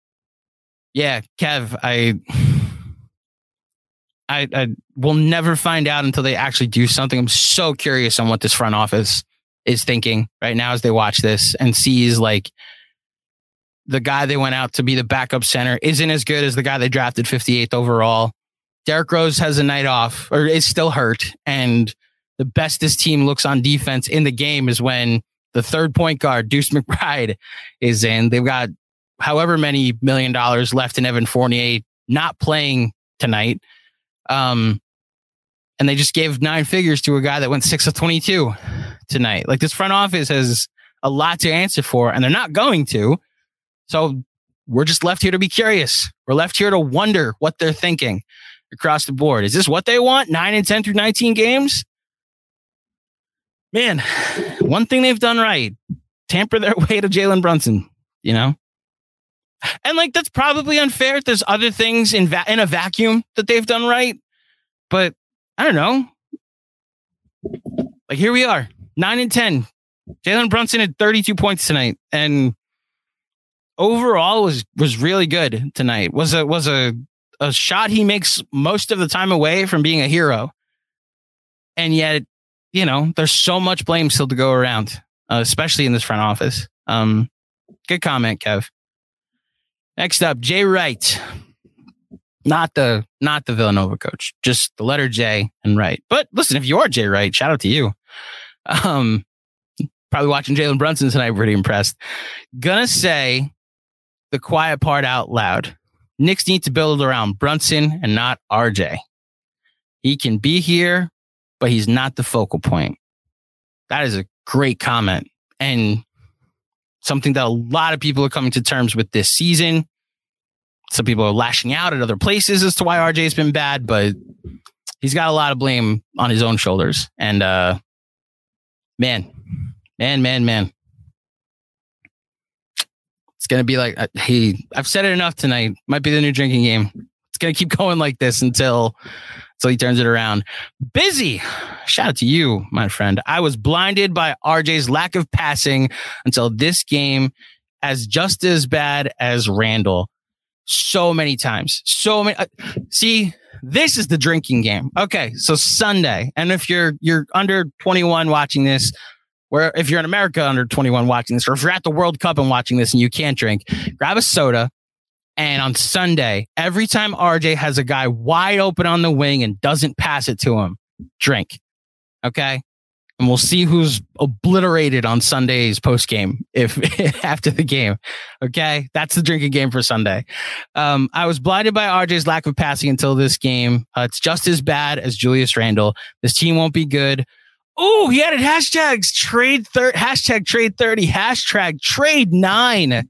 yeah, Kev, I, (sighs) I, I will never find out until they actually do something. I'm so curious on what this front office is thinking right now as they watch this and sees like the guy they went out to be the backup center isn't as good as the guy they drafted 58th overall. Derrick Rose has a night off or is still hurt. And the best this team looks on defense in the game is when the third point guard, Deuce McBride, is in. They've got however many million dollars left in Evan Fournier not playing tonight. Um, and they just gave nine figures to a guy that went six of 22 tonight. Like this front office has a lot to answer for, and they're not going to. So we're just left here to be curious. We're left here to wonder what they're thinking across the board. Is this what they want? Nine and 10 through 19 games? Man, one thing they've done right tamper their (laughs) way to Jalen Brunson, you know? And like, that's probably unfair. There's other things in, va- in a vacuum that they've done right. But I don't know. Like, here we are, nine and 10. Jalen Brunson had 32 points tonight. And overall was was really good tonight. Was a was a a shot he makes most of the time away from being a hero. And yet, you know, there's so much blame still to go around, uh, especially in this front office. Um, good comment, Kev. Next up, Jay Wright. Not the not the Villanova coach, just the letter J and Wright. But listen, if you are Jay Wright, shout out to you. Um, probably watching Jalen Brunson tonight, pretty impressed. Gonna say the quiet part out loud. Knicks need to build around Brunson and not RJ. He can be here, but he's not the focal point. That is a great comment and something that a lot of people are coming to terms with this season. Some people are lashing out at other places as to why RJ's been bad, but he's got a lot of blame on his own shoulders. And uh man, man, man, man. It's gonna be like, uh, hey, I've said it enough tonight. Might be the new drinking game. It's gonna keep (laughs) going like this until until he turns it around. Busy. Shout out to you, my friend. I was blinded by RJ's lack of passing until this game, as just as bad as Randle. So many times. So many. Uh, see, this is the drinking game. Okay, so Sunday, and if you're you're under 21 watching this, where if you're in America under 21 watching this, or if you're at the World Cup and watching this and you can't drink, grab a soda, And on Sunday, every time RJ has a guy wide open on the wing and doesn't pass it to him, drink. Okay. And we'll see who's obliterated on Sunday's post game if (laughs) after the game. Okay. That's the drinking game for Sunday. Um, I was blinded by RJ's lack of passing until this game. Uh, it's just as bad as Julius Randle. This team won't be good. Oh, he added hashtags trade third hashtag trade 30, hashtag trade nine.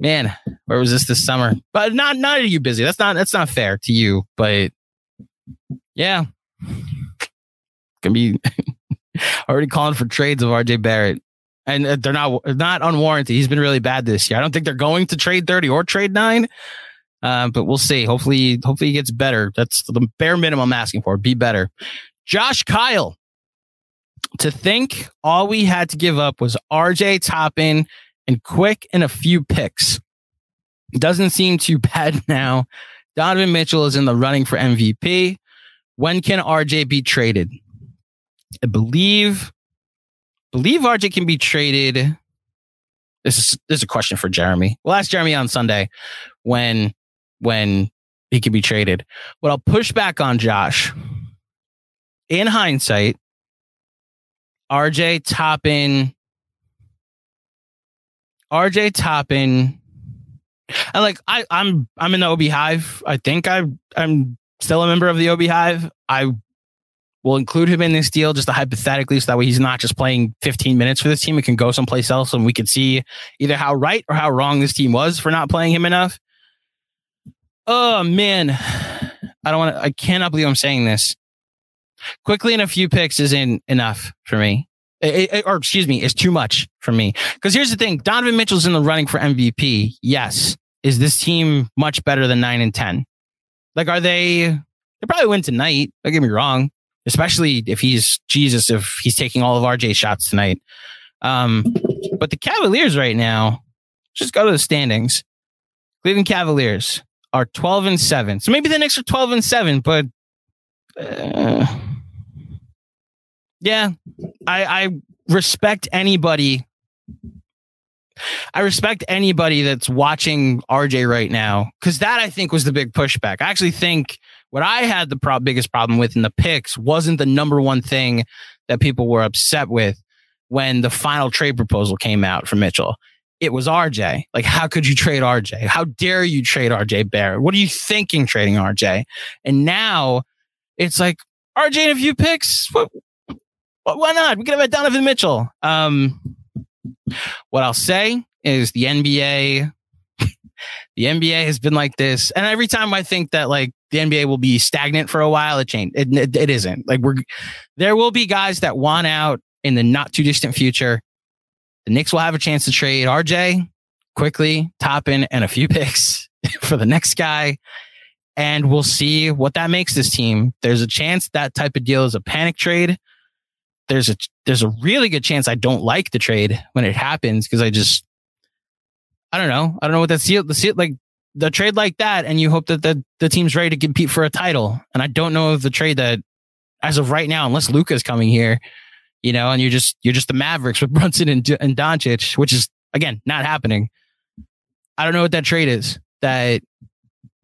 Man, where was this this summer? But not not are you busy. That's not that's not fair to you. But yeah, can be (laughs) already calling for trades of RJ Barrett, and uh, they're not not unwarranted. He's been really bad this year. I don't think they're going to trade thirty or trade nine. Uh, but we'll see. Hopefully, hopefully he gets better. That's the bare minimum I'm asking for. Be better. Josh Kyle. To think all we had to give up was RJ Toppin and quick and a few picks. Doesn't seem too (laughs) bad now. Donovan Mitchell is in the running for MVP. When can RJ be traded? I believe believe RJ can be traded. This is this is a question for Jeremy. We'll ask Jeremy on Sunday when when he can be traded. What I'll push back on Josh in hindsight, RJ Toppin, RJ Toppin, and like I, I'm I'm in the Obi Hive. I think I I'm still a member of the Obi Hive. I will include him in this deal just hypothetically, so that way he's not just playing 15 minutes for this team. It can go someplace else, and we can see either how right or how wrong this team was for not playing him enough. Oh man, I don't want to. I cannot believe I'm saying this. Quickley in a few picks isn't enough for me. It, it, or excuse me, it's too much for me. Because here's the thing: Donovan Mitchell's in the running for MVP. Yes, is this team much better than nine and ten? Like, are they? They probably win tonight. Don't get me wrong. Especially if he's Jesus, if he's taking all of RJ shots tonight. Um, but the Cavaliers right now, just go to the standings. Cleveland Cavaliers are 12 and 7. So maybe the Knicks are 12 and 7, but uh, yeah, I, I respect anybody. I respect anybody that's watching RJ right now because that I think was the big pushback. I actually think what I had the pro- biggest problem with in the picks wasn't the number one thing that people were upset with when the final trade proposal came out for Mitchell. It was RJ. Like, how could you trade RJ? How dare you trade RJ Barrett? What are you thinking trading RJ? And now it's like RJ and a few picks. What, why not? We could have had Donovan Mitchell. Um, what I'll say is the NBA, (laughs) the NBA has been like this, and every time I think that like the NBA will be stagnant for a while, it changed. It, it, it isn't. Like we're there will be guys that want out in the not too distant future. The Knicks will have a chance to trade RJ Quickley, Toppin, and a few (laughs) picks (laughs) for the next guy. And we'll see what that makes this team. There's a chance that type of deal is a panic trade there's a there's a really good chance I don't like the trade when it happens because I just I don't know I don't know what that's the the like the trade like that and you hope that the the team's ready to compete for a title and I don't know if the trade that as of right now unless Luka's coming here you know and you're just you're just the Mavericks with (laughs) Brunson and and Doncic which is again not happening I don't know what that trade is that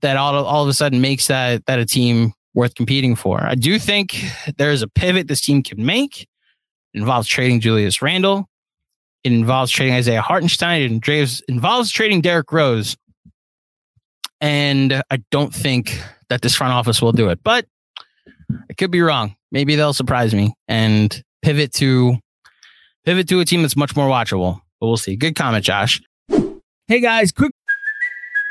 that all all of a sudden makes that that a team worth competing for. I do think there is a pivot this team can make. It involves trading Julius Randle. It involves trading Isaiah Hartenstein. It involves trading Derrick Rose. And I don't think that this front office will do it, but I could be wrong. Maybe they'll surprise me and pivot to pivot to a team that's much more watchable. But we'll see. Good comment, Josh. Hey guys, quick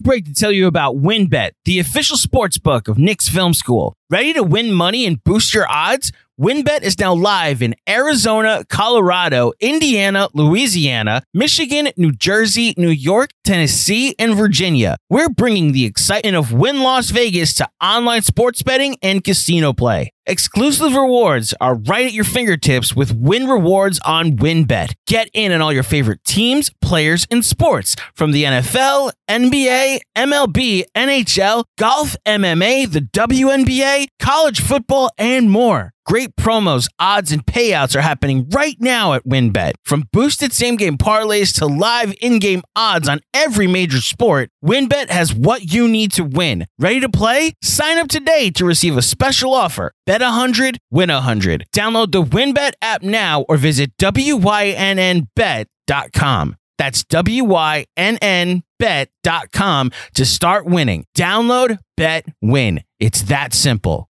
break to tell you about WynnBET, the official sports book of Knicks Film School. Ready to win money and boost your odds? WynnBET is now live in Arizona, Colorado, Indiana, Louisiana, Michigan, New Jersey, New York, Tennessee, and Virginia. We're bringing the excitement of Wynn Las Vegas to online sports betting and casino play. Exclusive rewards are right at your fingertips with Wynn Rewards on WynnBET. Get in on all your favorite teams, players, and sports from the NFL, NBA, MLB, NHL, golf, MMA, the WNBA, college football, and more. Great promos, odds, and payouts are happening right now at WynnBET. From boosted same game parlays to live in game odds on every major sport, WynnBET has what you need to win. Ready to play? Sign up today to receive a special offer. Bet 100, win 100. Download the WynnBET app now or visit WYNNBet.com. That's WYNNBet.com to start winning. Download, bet, win. It's that simple.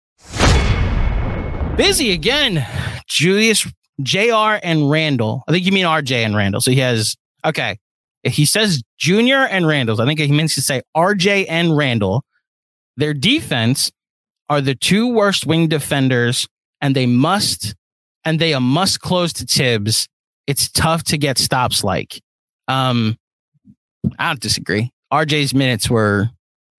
Busy again. Julius, JR, and Randle. I think you mean RJ and Randle. So he has, okay. He says Junior and Randle's. I think he means to say RJ and Randle. Their defense are the two worst wing defenders, and they must, and they must close to Thibs. It's tough to get stops like. Um, I don't disagree. RJ's minutes were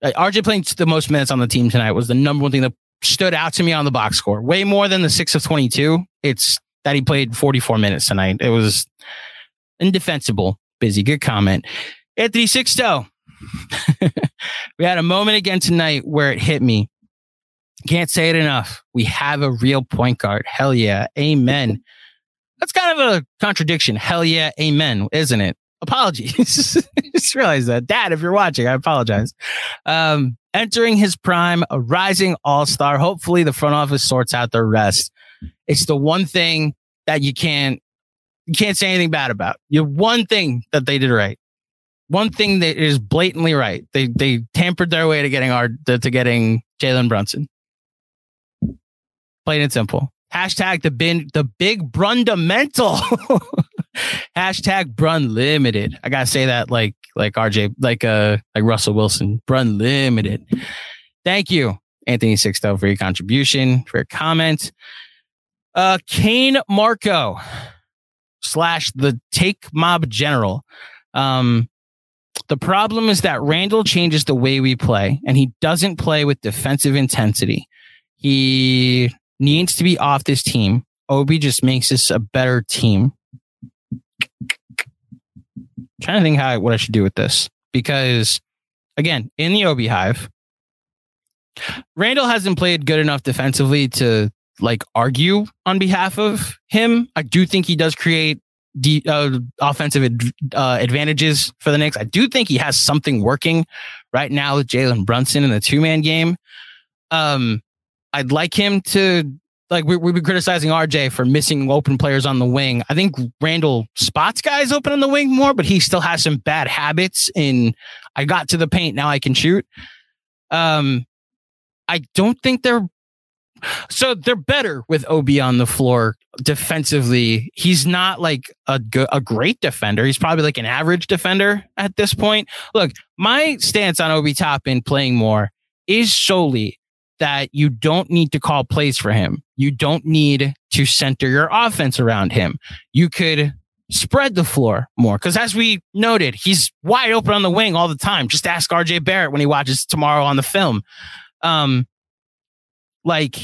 uh, RJ playing the most minutes on the team tonight was the number one thing that stood out to me on the box score. Way more than the six of 22. It's that he played 44 minutes tonight. It was indefensible. Busy. Good comment. Anthony Sixto. (laughs) we had a moment again tonight where it hit me. Can't say it enough. We have a real point guard. Hell yeah. Amen. That's kind of a contradiction. Hell yeah. Amen. Isn't it? Apologies. (laughs) Just realize that. Dad, if you're watching, I apologize. Um, entering his prime, a rising all star. Hopefully, the front office sorts out the rest. It's the one thing that you can't you can't say anything bad about. You one thing that they did right. One thing that is blatantly right. They they tampered their way to getting our to, to getting Jalen Brunson. Plain and simple. Hashtag the bin the big brundamental. (laughs) Hashtag Brun Limited. I gotta say that like like RJ, like uh like Russell Wilson. Brun Limited. Thank you, Anthony Sixto, for your contribution, for your comment. Uh Kane Marco slash the take mob general. Um the problem is that Randle changes the way we play, and he doesn't play with defensive intensity. He needs to be off this team. Obi just makes us a better team trying to think how what I should do with this because again, in the Obi Hive, Randle hasn't played good enough defensively to like argue on behalf of him. I do think he does create the uh, offensive ad- uh, advantages for the Knicks. I do think he has something working right now with Jalen Brunson in the two man game. Um, I'd like him to like we, we've been criticizing RJ for missing open players on the wing. I think Randle spots guys open on the wing more, but he still has some bad habits in I got to the paint, now I can shoot. Um I don't think they're so they're better with Obi on the floor defensively. He's not like a a great defender. He's probably like an average defender at this point. Look, my stance on Obi Toppin playing more is solely that you don't need to call plays for him. You don't need to center your offense around him. You could spread the floor more because, as we noted, he's wide open on the wing all the time. Just ask RJ Barrett when he watches tomorrow on the film. Um, like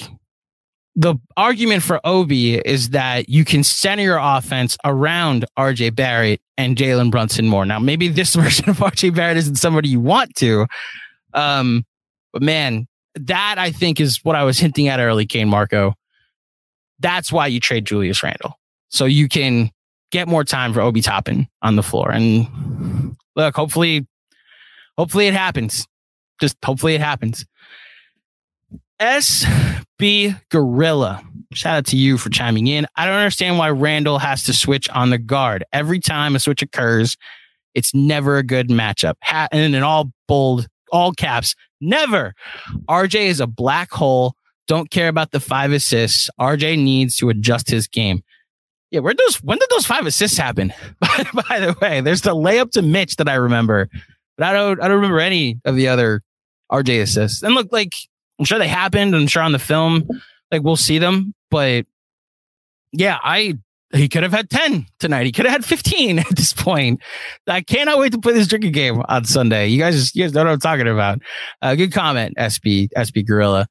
the argument for Obi is that you can center your offense around RJ Barrett and Jalen Brunson more. Now, maybe this (laughs) version of RJ Barrett isn't somebody you want to. Um, but man, that I think is what I was hinting at early, Kane Marco. That's why you trade Julius Randle. So you can get more time for Obi Toppin on the floor. And look, hopefully, hopefully it happens. Just hopefully it happens. SB Gorilla. Shout out to you for chiming in. I don't understand why Randle has to switch on the guard. Every time a switch occurs, it's never a good matchup. Ha- and in all bold, all caps, never. RJ is a black hole. Don't care about the five assists. RJ needs to adjust his game. Yeah, where those when did those five assists happen? (laughs) by, by the way, there's the layup to Mitch that I remember, but I don't I don't remember any of the other RJ assists. And look, like I'm sure they happened. I'm sure on the film, like we'll see them, but yeah, I he could have had 10 tonight. He could have had 15 (laughs) at this point. I cannot wait to play this drinking game on Sunday. You guys, you guys know what I'm talking about. Uh, good comment, SB, SB Gorilla.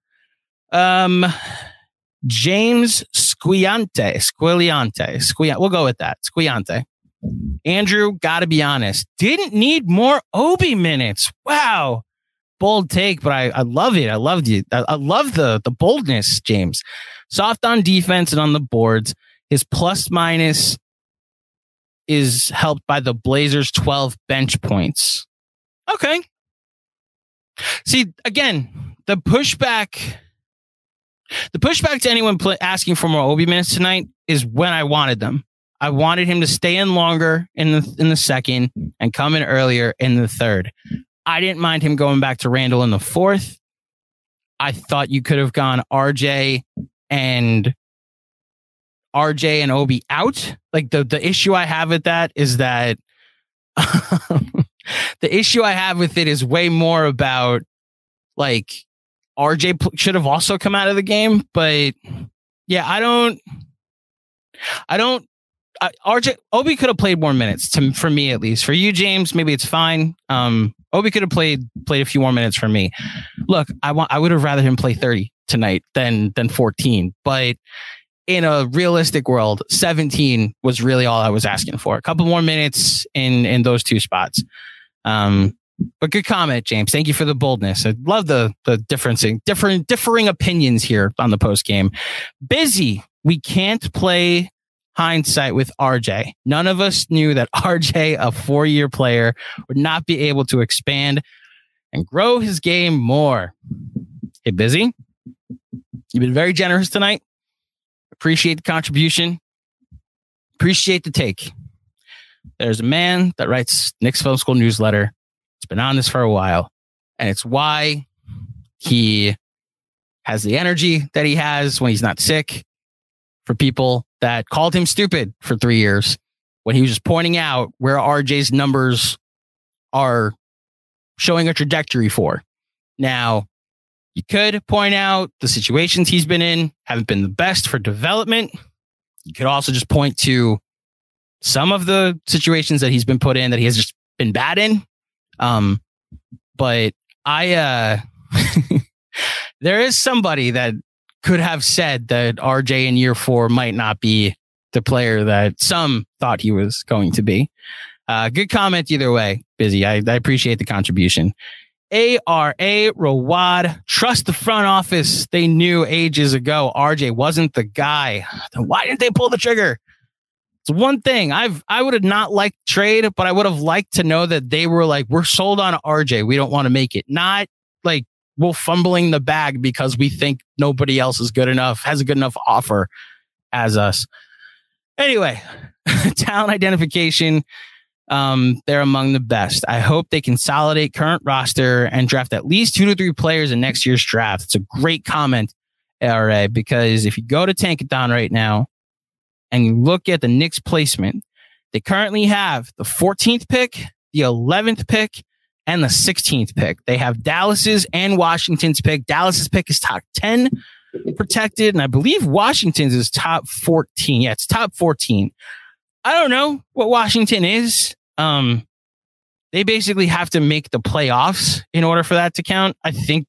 Um, James Squiante, Squiliante, Squiante. We'll go with that. Squiante. Andrew, gotta be honest, didn't need more Obi minutes. Wow. Bold take, but I, I love it. I love you. I, I love the the boldness, James. Soft on defense and on the boards. His plus minus is helped by the Blazers 12 bench points. Okay. See, again, the pushback the pushback to anyone play, asking for more Obi minutes tonight is when I wanted them. I wanted him to stay in longer in the in the second and come in earlier in the third. I didn't mind him going back to Randle in the fourth. I thought you could have gone RJ and RJ and Obi out. Like the the issue I have with that is that (laughs) the issue I have with it is way more about like RJ should have also come out of the game, but yeah, I don't I don't uh, RJ Obi could have played more minutes to for me at least. For you, James, maybe it's fine. Um, Obi could have played played a few more minutes for me. Look, I want I would have rather him play thirty tonight than than fourteen, but in a realistic world, seventeen was really all I was asking for. A couple more minutes in in those two spots. Um, but good comment, James. Thank you for the boldness. I love the the differencing, different differing opinions here on the post game. Busy. We can't play hindsight with RJ. None of us knew that (laughs) RJ, a four year player, would not be able to expand and grow his game more. Hey, busy. You've been very generous tonight. Appreciate the contribution. Appreciate the take. There's a man that writes Knicks Film School newsletter. It's been on this for a while, and it's why he has the energy that he has when he's not sick for people that called him stupid for three years when he was just pointing out where RJ's numbers are showing a trajectory for. Now, you could point out the situations he's been in haven't been the best for development. You could also just point to some of the situations that he's been put in that he has just been bad in. Um, but I, uh, (laughs) there is somebody that could have said that RJ in year four might not be the player that some thought he was going to be. Uh, good comment either way, Busy. I, I appreciate the contribution. ARA Rawad, trust the front office. They knew ages ago RJ wasn't the guy. Then why didn't they pull the trigger? It's one thing I've I would have not liked trade, but I would have liked to know that they were like, we're sold on RJ. We don't want to make it. Not like we're fumbling the bag because we think nobody else is good enough, has a good enough offer as us. Anyway, (laughs) talent identification. Um, they're among the best. I hope they consolidate current roster and draft at least two to three players in next year's draft. It's a great comment, ARA, because if you go to Tankathon right now and you look at the Knicks placement, they currently have the 14th pick, the 11th pick, and the 16th pick. They have Dallas's and Washington's pick. Dallas's pick is top 10 protected, and I believe Washington's is top 14. Yeah, it's top 14. I don't know what Washington is. Um, they basically have to make the playoffs in order for that to count. I think,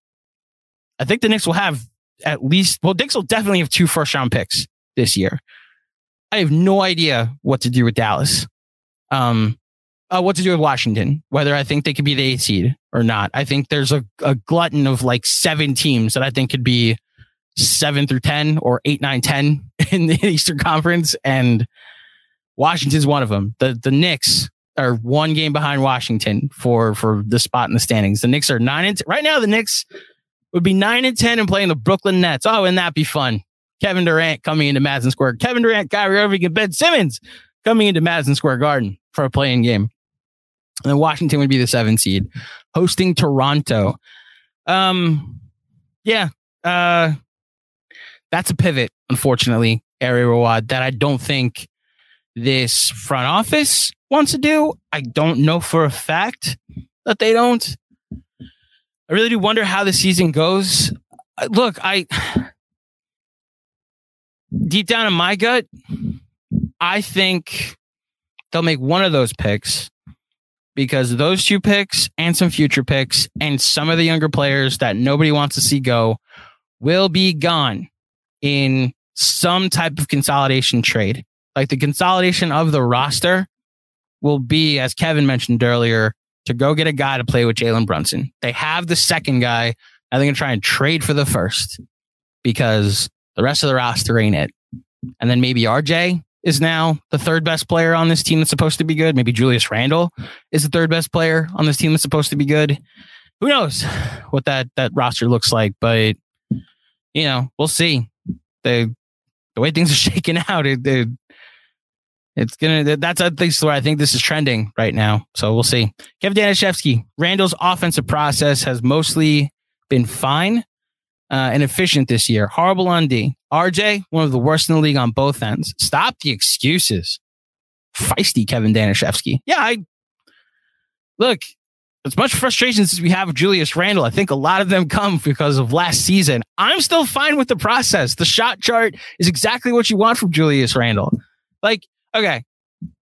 I think the Knicks will have at least, well, Knicks will definitely have two first round picks this year. I have no idea what to do with Dallas. Um, uh, what to do with Washington, whether I think they could be the eighth seed or not. I think there's a, a glutton of like seven teams that I think could be seven through 10 or eight, nine, 10 (laughs) in the Eastern Conference. And Washington's one of them. The, the Knicks are one game behind Washington for, for the spot in the standings. The Knicks are nine and t- right now. The Knicks would be nine and 10 and playing the Brooklyn Nets. Oh, and that be fun. Kevin Durant coming into Madison Square. Kevin Durant, Kyrie Irving, and Ben Simmons coming into Madison Square Garden for a playing game. And then Washington would be the seven seed, hosting Toronto. Um, yeah, uh, that's a pivot, unfortunately, Ari Rawad, that I don't think this front office wants to do. I don't know for a fact that they don't. I really do wonder how the season goes. Look, I deep down in my gut, I think they'll make one of those picks because those two picks and some future picks and some of the younger players that nobody wants to see go will be gone in some type of consolidation trade. Like the consolidation of the roster will be, as Kevin mentioned earlier, to go get a guy to play with Jalen Brunson. They have the second guy. Now they're going to try and trade for the first because the rest of the roster ain't it. And then maybe RJ is now the third best player on this team that's supposed to be good. Maybe Julius Randle is the third best player on this team that's supposed to be good. Who knows what that that roster looks like? But you know, we'll see. The the way things are (laughs) shaking out, it, it it's gonna that's at least where I think this is trending right now. So we'll see. Kevin Danishevsky, Randle's offensive process has mostly been fine uh, this year. Horrible on D. RJ, one of the worst in the league on both ends. Stop the excuses. Feisty Kevin Danishevsky. Yeah, I look, as much frustration as we have with Julius Randle, I think a lot of them come because of last season. I'm still fine with the process. The shot chart is exactly what you want from Julius Randle. Like, okay,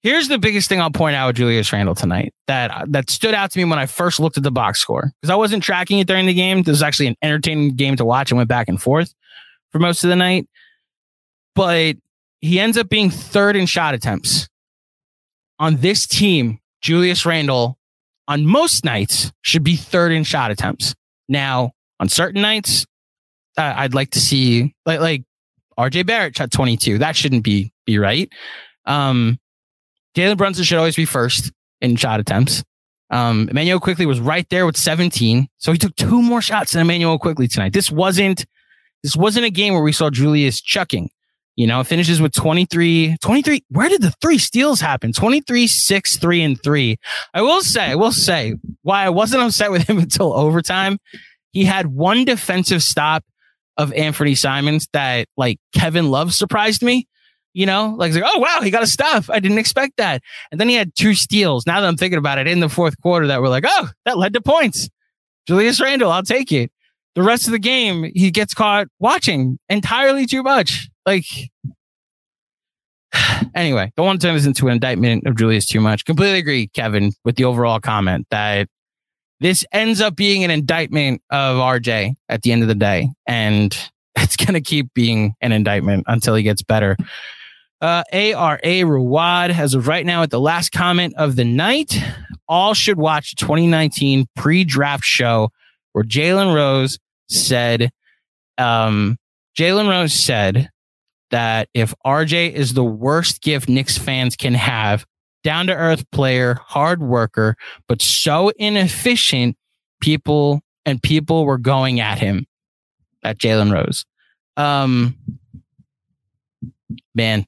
Here's the biggest thing I'll point out with Julius Randle tonight that that stood out to me when I first looked at the box score because I wasn't tracking it during the game. This was actually an entertaining game to watch and went back and forth for most of the night. But he ends up being third in shot attempts on this team. Julius Randle on most nights should be third in shot attempts. Now on certain nights, uh, I'd like to see like like RJ Barrett shot 22. That shouldn't be be right. Um, Jalen Brunson should always be first in shot attempts. Um, Immanuel Quickley was right there with 17. So he took two more shots than Immanuel Quickley tonight. This wasn't, this wasn't a game where we saw Julius chucking. You know, finishes with 23, 23. Where did the three steals happen? 23, 6, 3, and 3. I will say, I will say why I wasn't upset with him (laughs) until overtime. He had one defensive stop of Anfernee Simons that like Kevin Love surprised me. You know, like, oh wow, he got a stuff. I didn't expect that. And then he had two steals. Now that I'm thinking about it, in the fourth quarter, that were like, oh, that led to points. Julius Randle, I'll take it. The rest of the game, he gets caught watching entirely too much. Like, (sighs) anyway, don't want to turn this into an indictment of Julius too much. Completely agree, Kevin, with the overall comment that this ends up being an indictment of RJ at the end of the day. And (laughs) it's going to keep being an indictment until he gets better. Uh, ARA Rawad, as of right now, at the last comment of the night, all should watch 2019 pre draft show where Jalen Rose said, um, Jalen Rose said that if RJ is the worst gift Knicks fans can have, down to earth player, hard worker, but so inefficient, people and people were going at him at Jalen Rose. Um, man,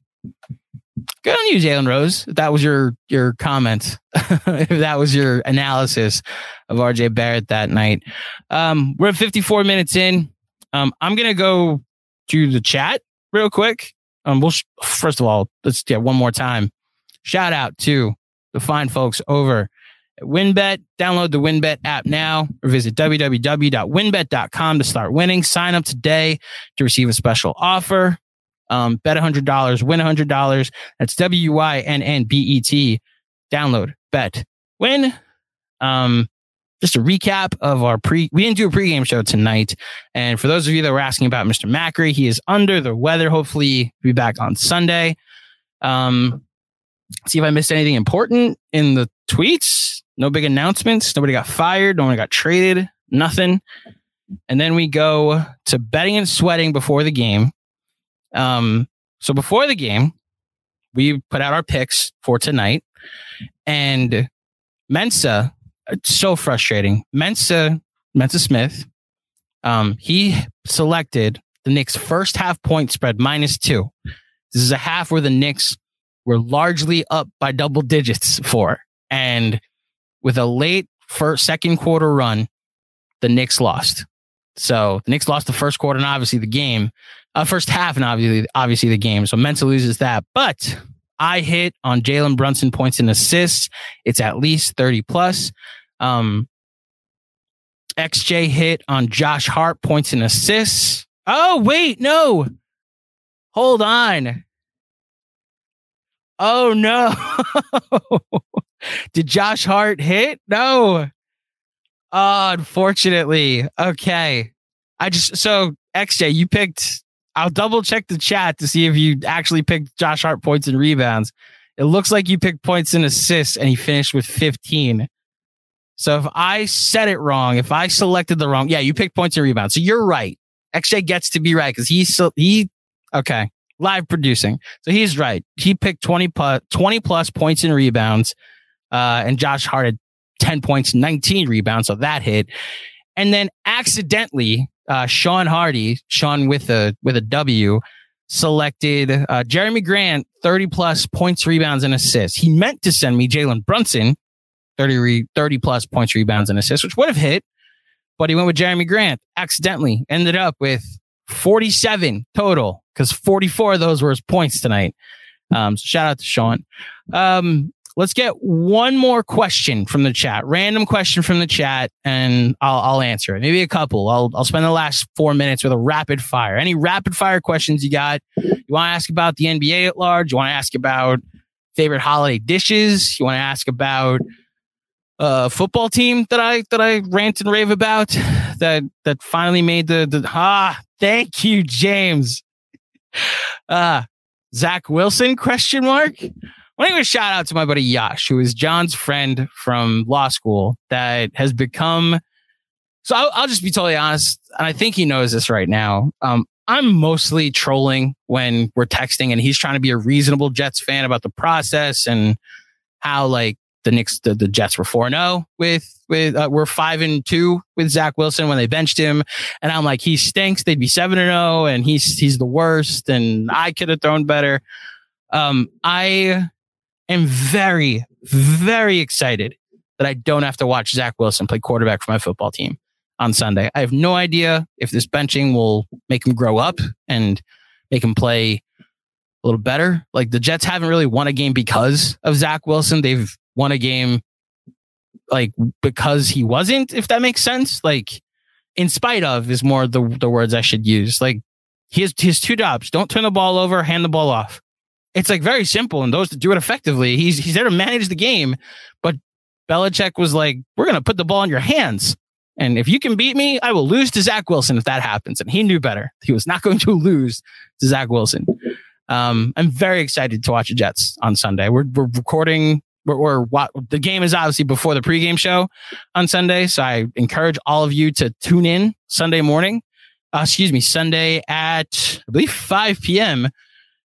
good on you, Jalen Rose. That was your your comment, (laughs) if that was your analysis of RJ Barrett that night. Um, we're at 54 minutes in. Um, I'm gonna go to the chat real quick. Um, we'll sh- first of all, let's get one more time. Shout out to the fine folks over at WynnBET. Download the WynnBET app now or visit www.wynnbet.com to start winning. Sign up today to receive a special offer. Um, bet $100, win $100. That's W Y N N B E T. Download, bet, win. Um, just a recap of our pre, we didn't do a pregame show tonight. And for those of you that were asking about Mr. Macri, he is under the weather. Hopefully, he'll be back on Sunday. Um, see if I missed anything important in the tweets. No big announcements. Nobody got fired. No one got traded. Nothing. And then we go to betting and sweating before the game. Um, so before the game, we put out our picks for tonight, and Mensa, so frustrating. Mensa, Mensa Smith, um, he selected the Knicks' first half point spread minus two. This is a half where the Knicks were largely up by double digits for, and with a late first second quarter run, the Knicks lost. So the Knicks lost the first quarter and obviously the game, uh, first half and obviously obviously the game. So Mensa loses that, but I hit on Jalen Brunson points and assists. It's at least thirty plus. Um, XJ hit on Josh Hart points and assists. Oh wait, no. Hold on. Oh no. (laughs) Did Josh Hart hit? No. Oh, unfortunately. Okay. I just so XJ, you picked I'll double check the chat to see if you actually picked Josh Hart points and rebounds. It looks like you picked points and assists and he finished with 15. So if I said it wrong, if I selected the wrong, yeah, you picked points and rebounds. So you're right. XJ gets to be right because he's so he okay live producing. So he's right. He picked 20 plus 20 plus points and rebounds. Uh, and Josh Hart had 10 points, 19 rebounds. So that hit. And then accidentally, uh, Sean Hardy, Sean with a with a W, selected uh, Jerami Grant 30 plus points, rebounds, and assists. He meant to send me Jalen Brunson 30, re- 30 plus points, rebounds, and assists, which would have hit. But he went with Jerami Grant accidentally, ended up with 47 total because 44 of those were his points tonight. Um, so shout out to Sean. Um, let's get one more question from the chat, random question from the chat, and I'll, I'll answer it. Maybe a couple. I'll, I'll spend the last four minutes with a rapid fire. Any rapid fire questions you got? You want to ask about the NBA at large? You want to ask about favorite holiday dishes? You want to ask about uh, football team that I that I rant and rave about that that finally made the the ah thank you James uh Zach Wilson question mark want to give a shout out to my buddy Yash who is John's friend from law school that has become so I'll, I'll just be totally honest and I think he knows this right now um I'm mostly trolling when we're texting and he's trying to be a reasonable Jets fan about the process and how like the Knicks, the, the Jets were 4 0 with, with, uh, we're 5 and 2 with Zach Wilson when they benched him. And I'm like, he stinks. They'd be 7 and 0 and he's, he's the worst. And I could have thrown better. Um, I am very, very excited that I don't have to watch Zach Wilson play quarterback for my football team on Sunday. I have no idea if this benching will make him grow up and make him play a little better. Like the Jets haven't really won a game because of Zach Wilson. They've won a game like because he wasn't, if that makes sense. Like in spite of is more the the words I should use. Like he has his two jobs. Don't turn the ball over, hand the ball off. It's like very simple, and those to do it effectively. He's he's there to manage the game, but Belichick was like, "We're gonna put the ball in your hands, and if you can beat me, I will lose to Zach Wilson if that happens." And he knew better. He was not (laughs) going to lose to Zach Wilson. Um, I'm very excited to watch the Jets on Sunday. We're we're recording we're, we're what the game is obviously before the pregame show on Sunday. So I encourage all of you to tune in Sunday morning. Uh, excuse me, Sunday at I believe 5 p.m.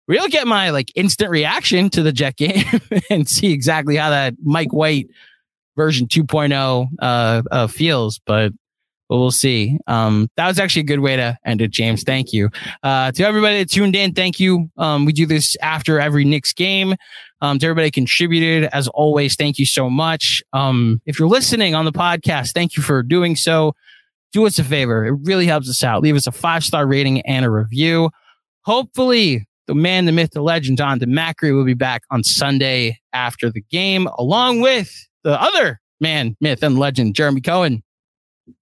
We'll get my like instant reaction to the Jet game (laughs) and see exactly how that Mike White version 2.0 uh, uh, feels. But but we'll see. Um, that was actually a good way to end it, James. Thank you. Uh, to everybody that tuned in, thank you. Um, we do this after every Knicks game. Um, to everybody contributed, as always, thank you so much. Um, if you're listening on the podcast, thank you for doing so. Do us a favor. It really helps us out. Leave us a five star rating and a review. Hopefully, the man, the myth, the legend, John DeMacri will be back on Sunday after the game, along with the other man, myth, and legend, Jeremy Cohen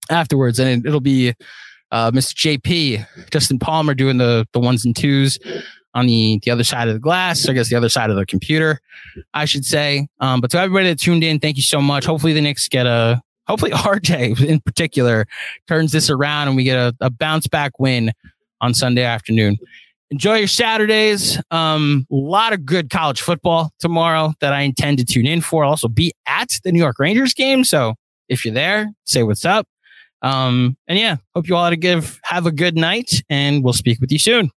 afterwards, and it, will be uh, Mr. JP, Justin Palmer doing the the ones and twos on the the other side of the glass. I guess the other side of the computer, I should say. Um, but to everybody that tuned in, thank you so much. Hopefully the Knicks get a hopefully (laughs) RJ in particular turns this around and we get a, a bounce back win on Sunday afternoon. Enjoy your Saturdays. Um, a lot of good college football tomorrow that I intend to tune in for. I'll also be at the New York Rangers game. So if you're there, say what's up. Um, and yeah, hope you all had to give have a good night and we'll speak with you soon.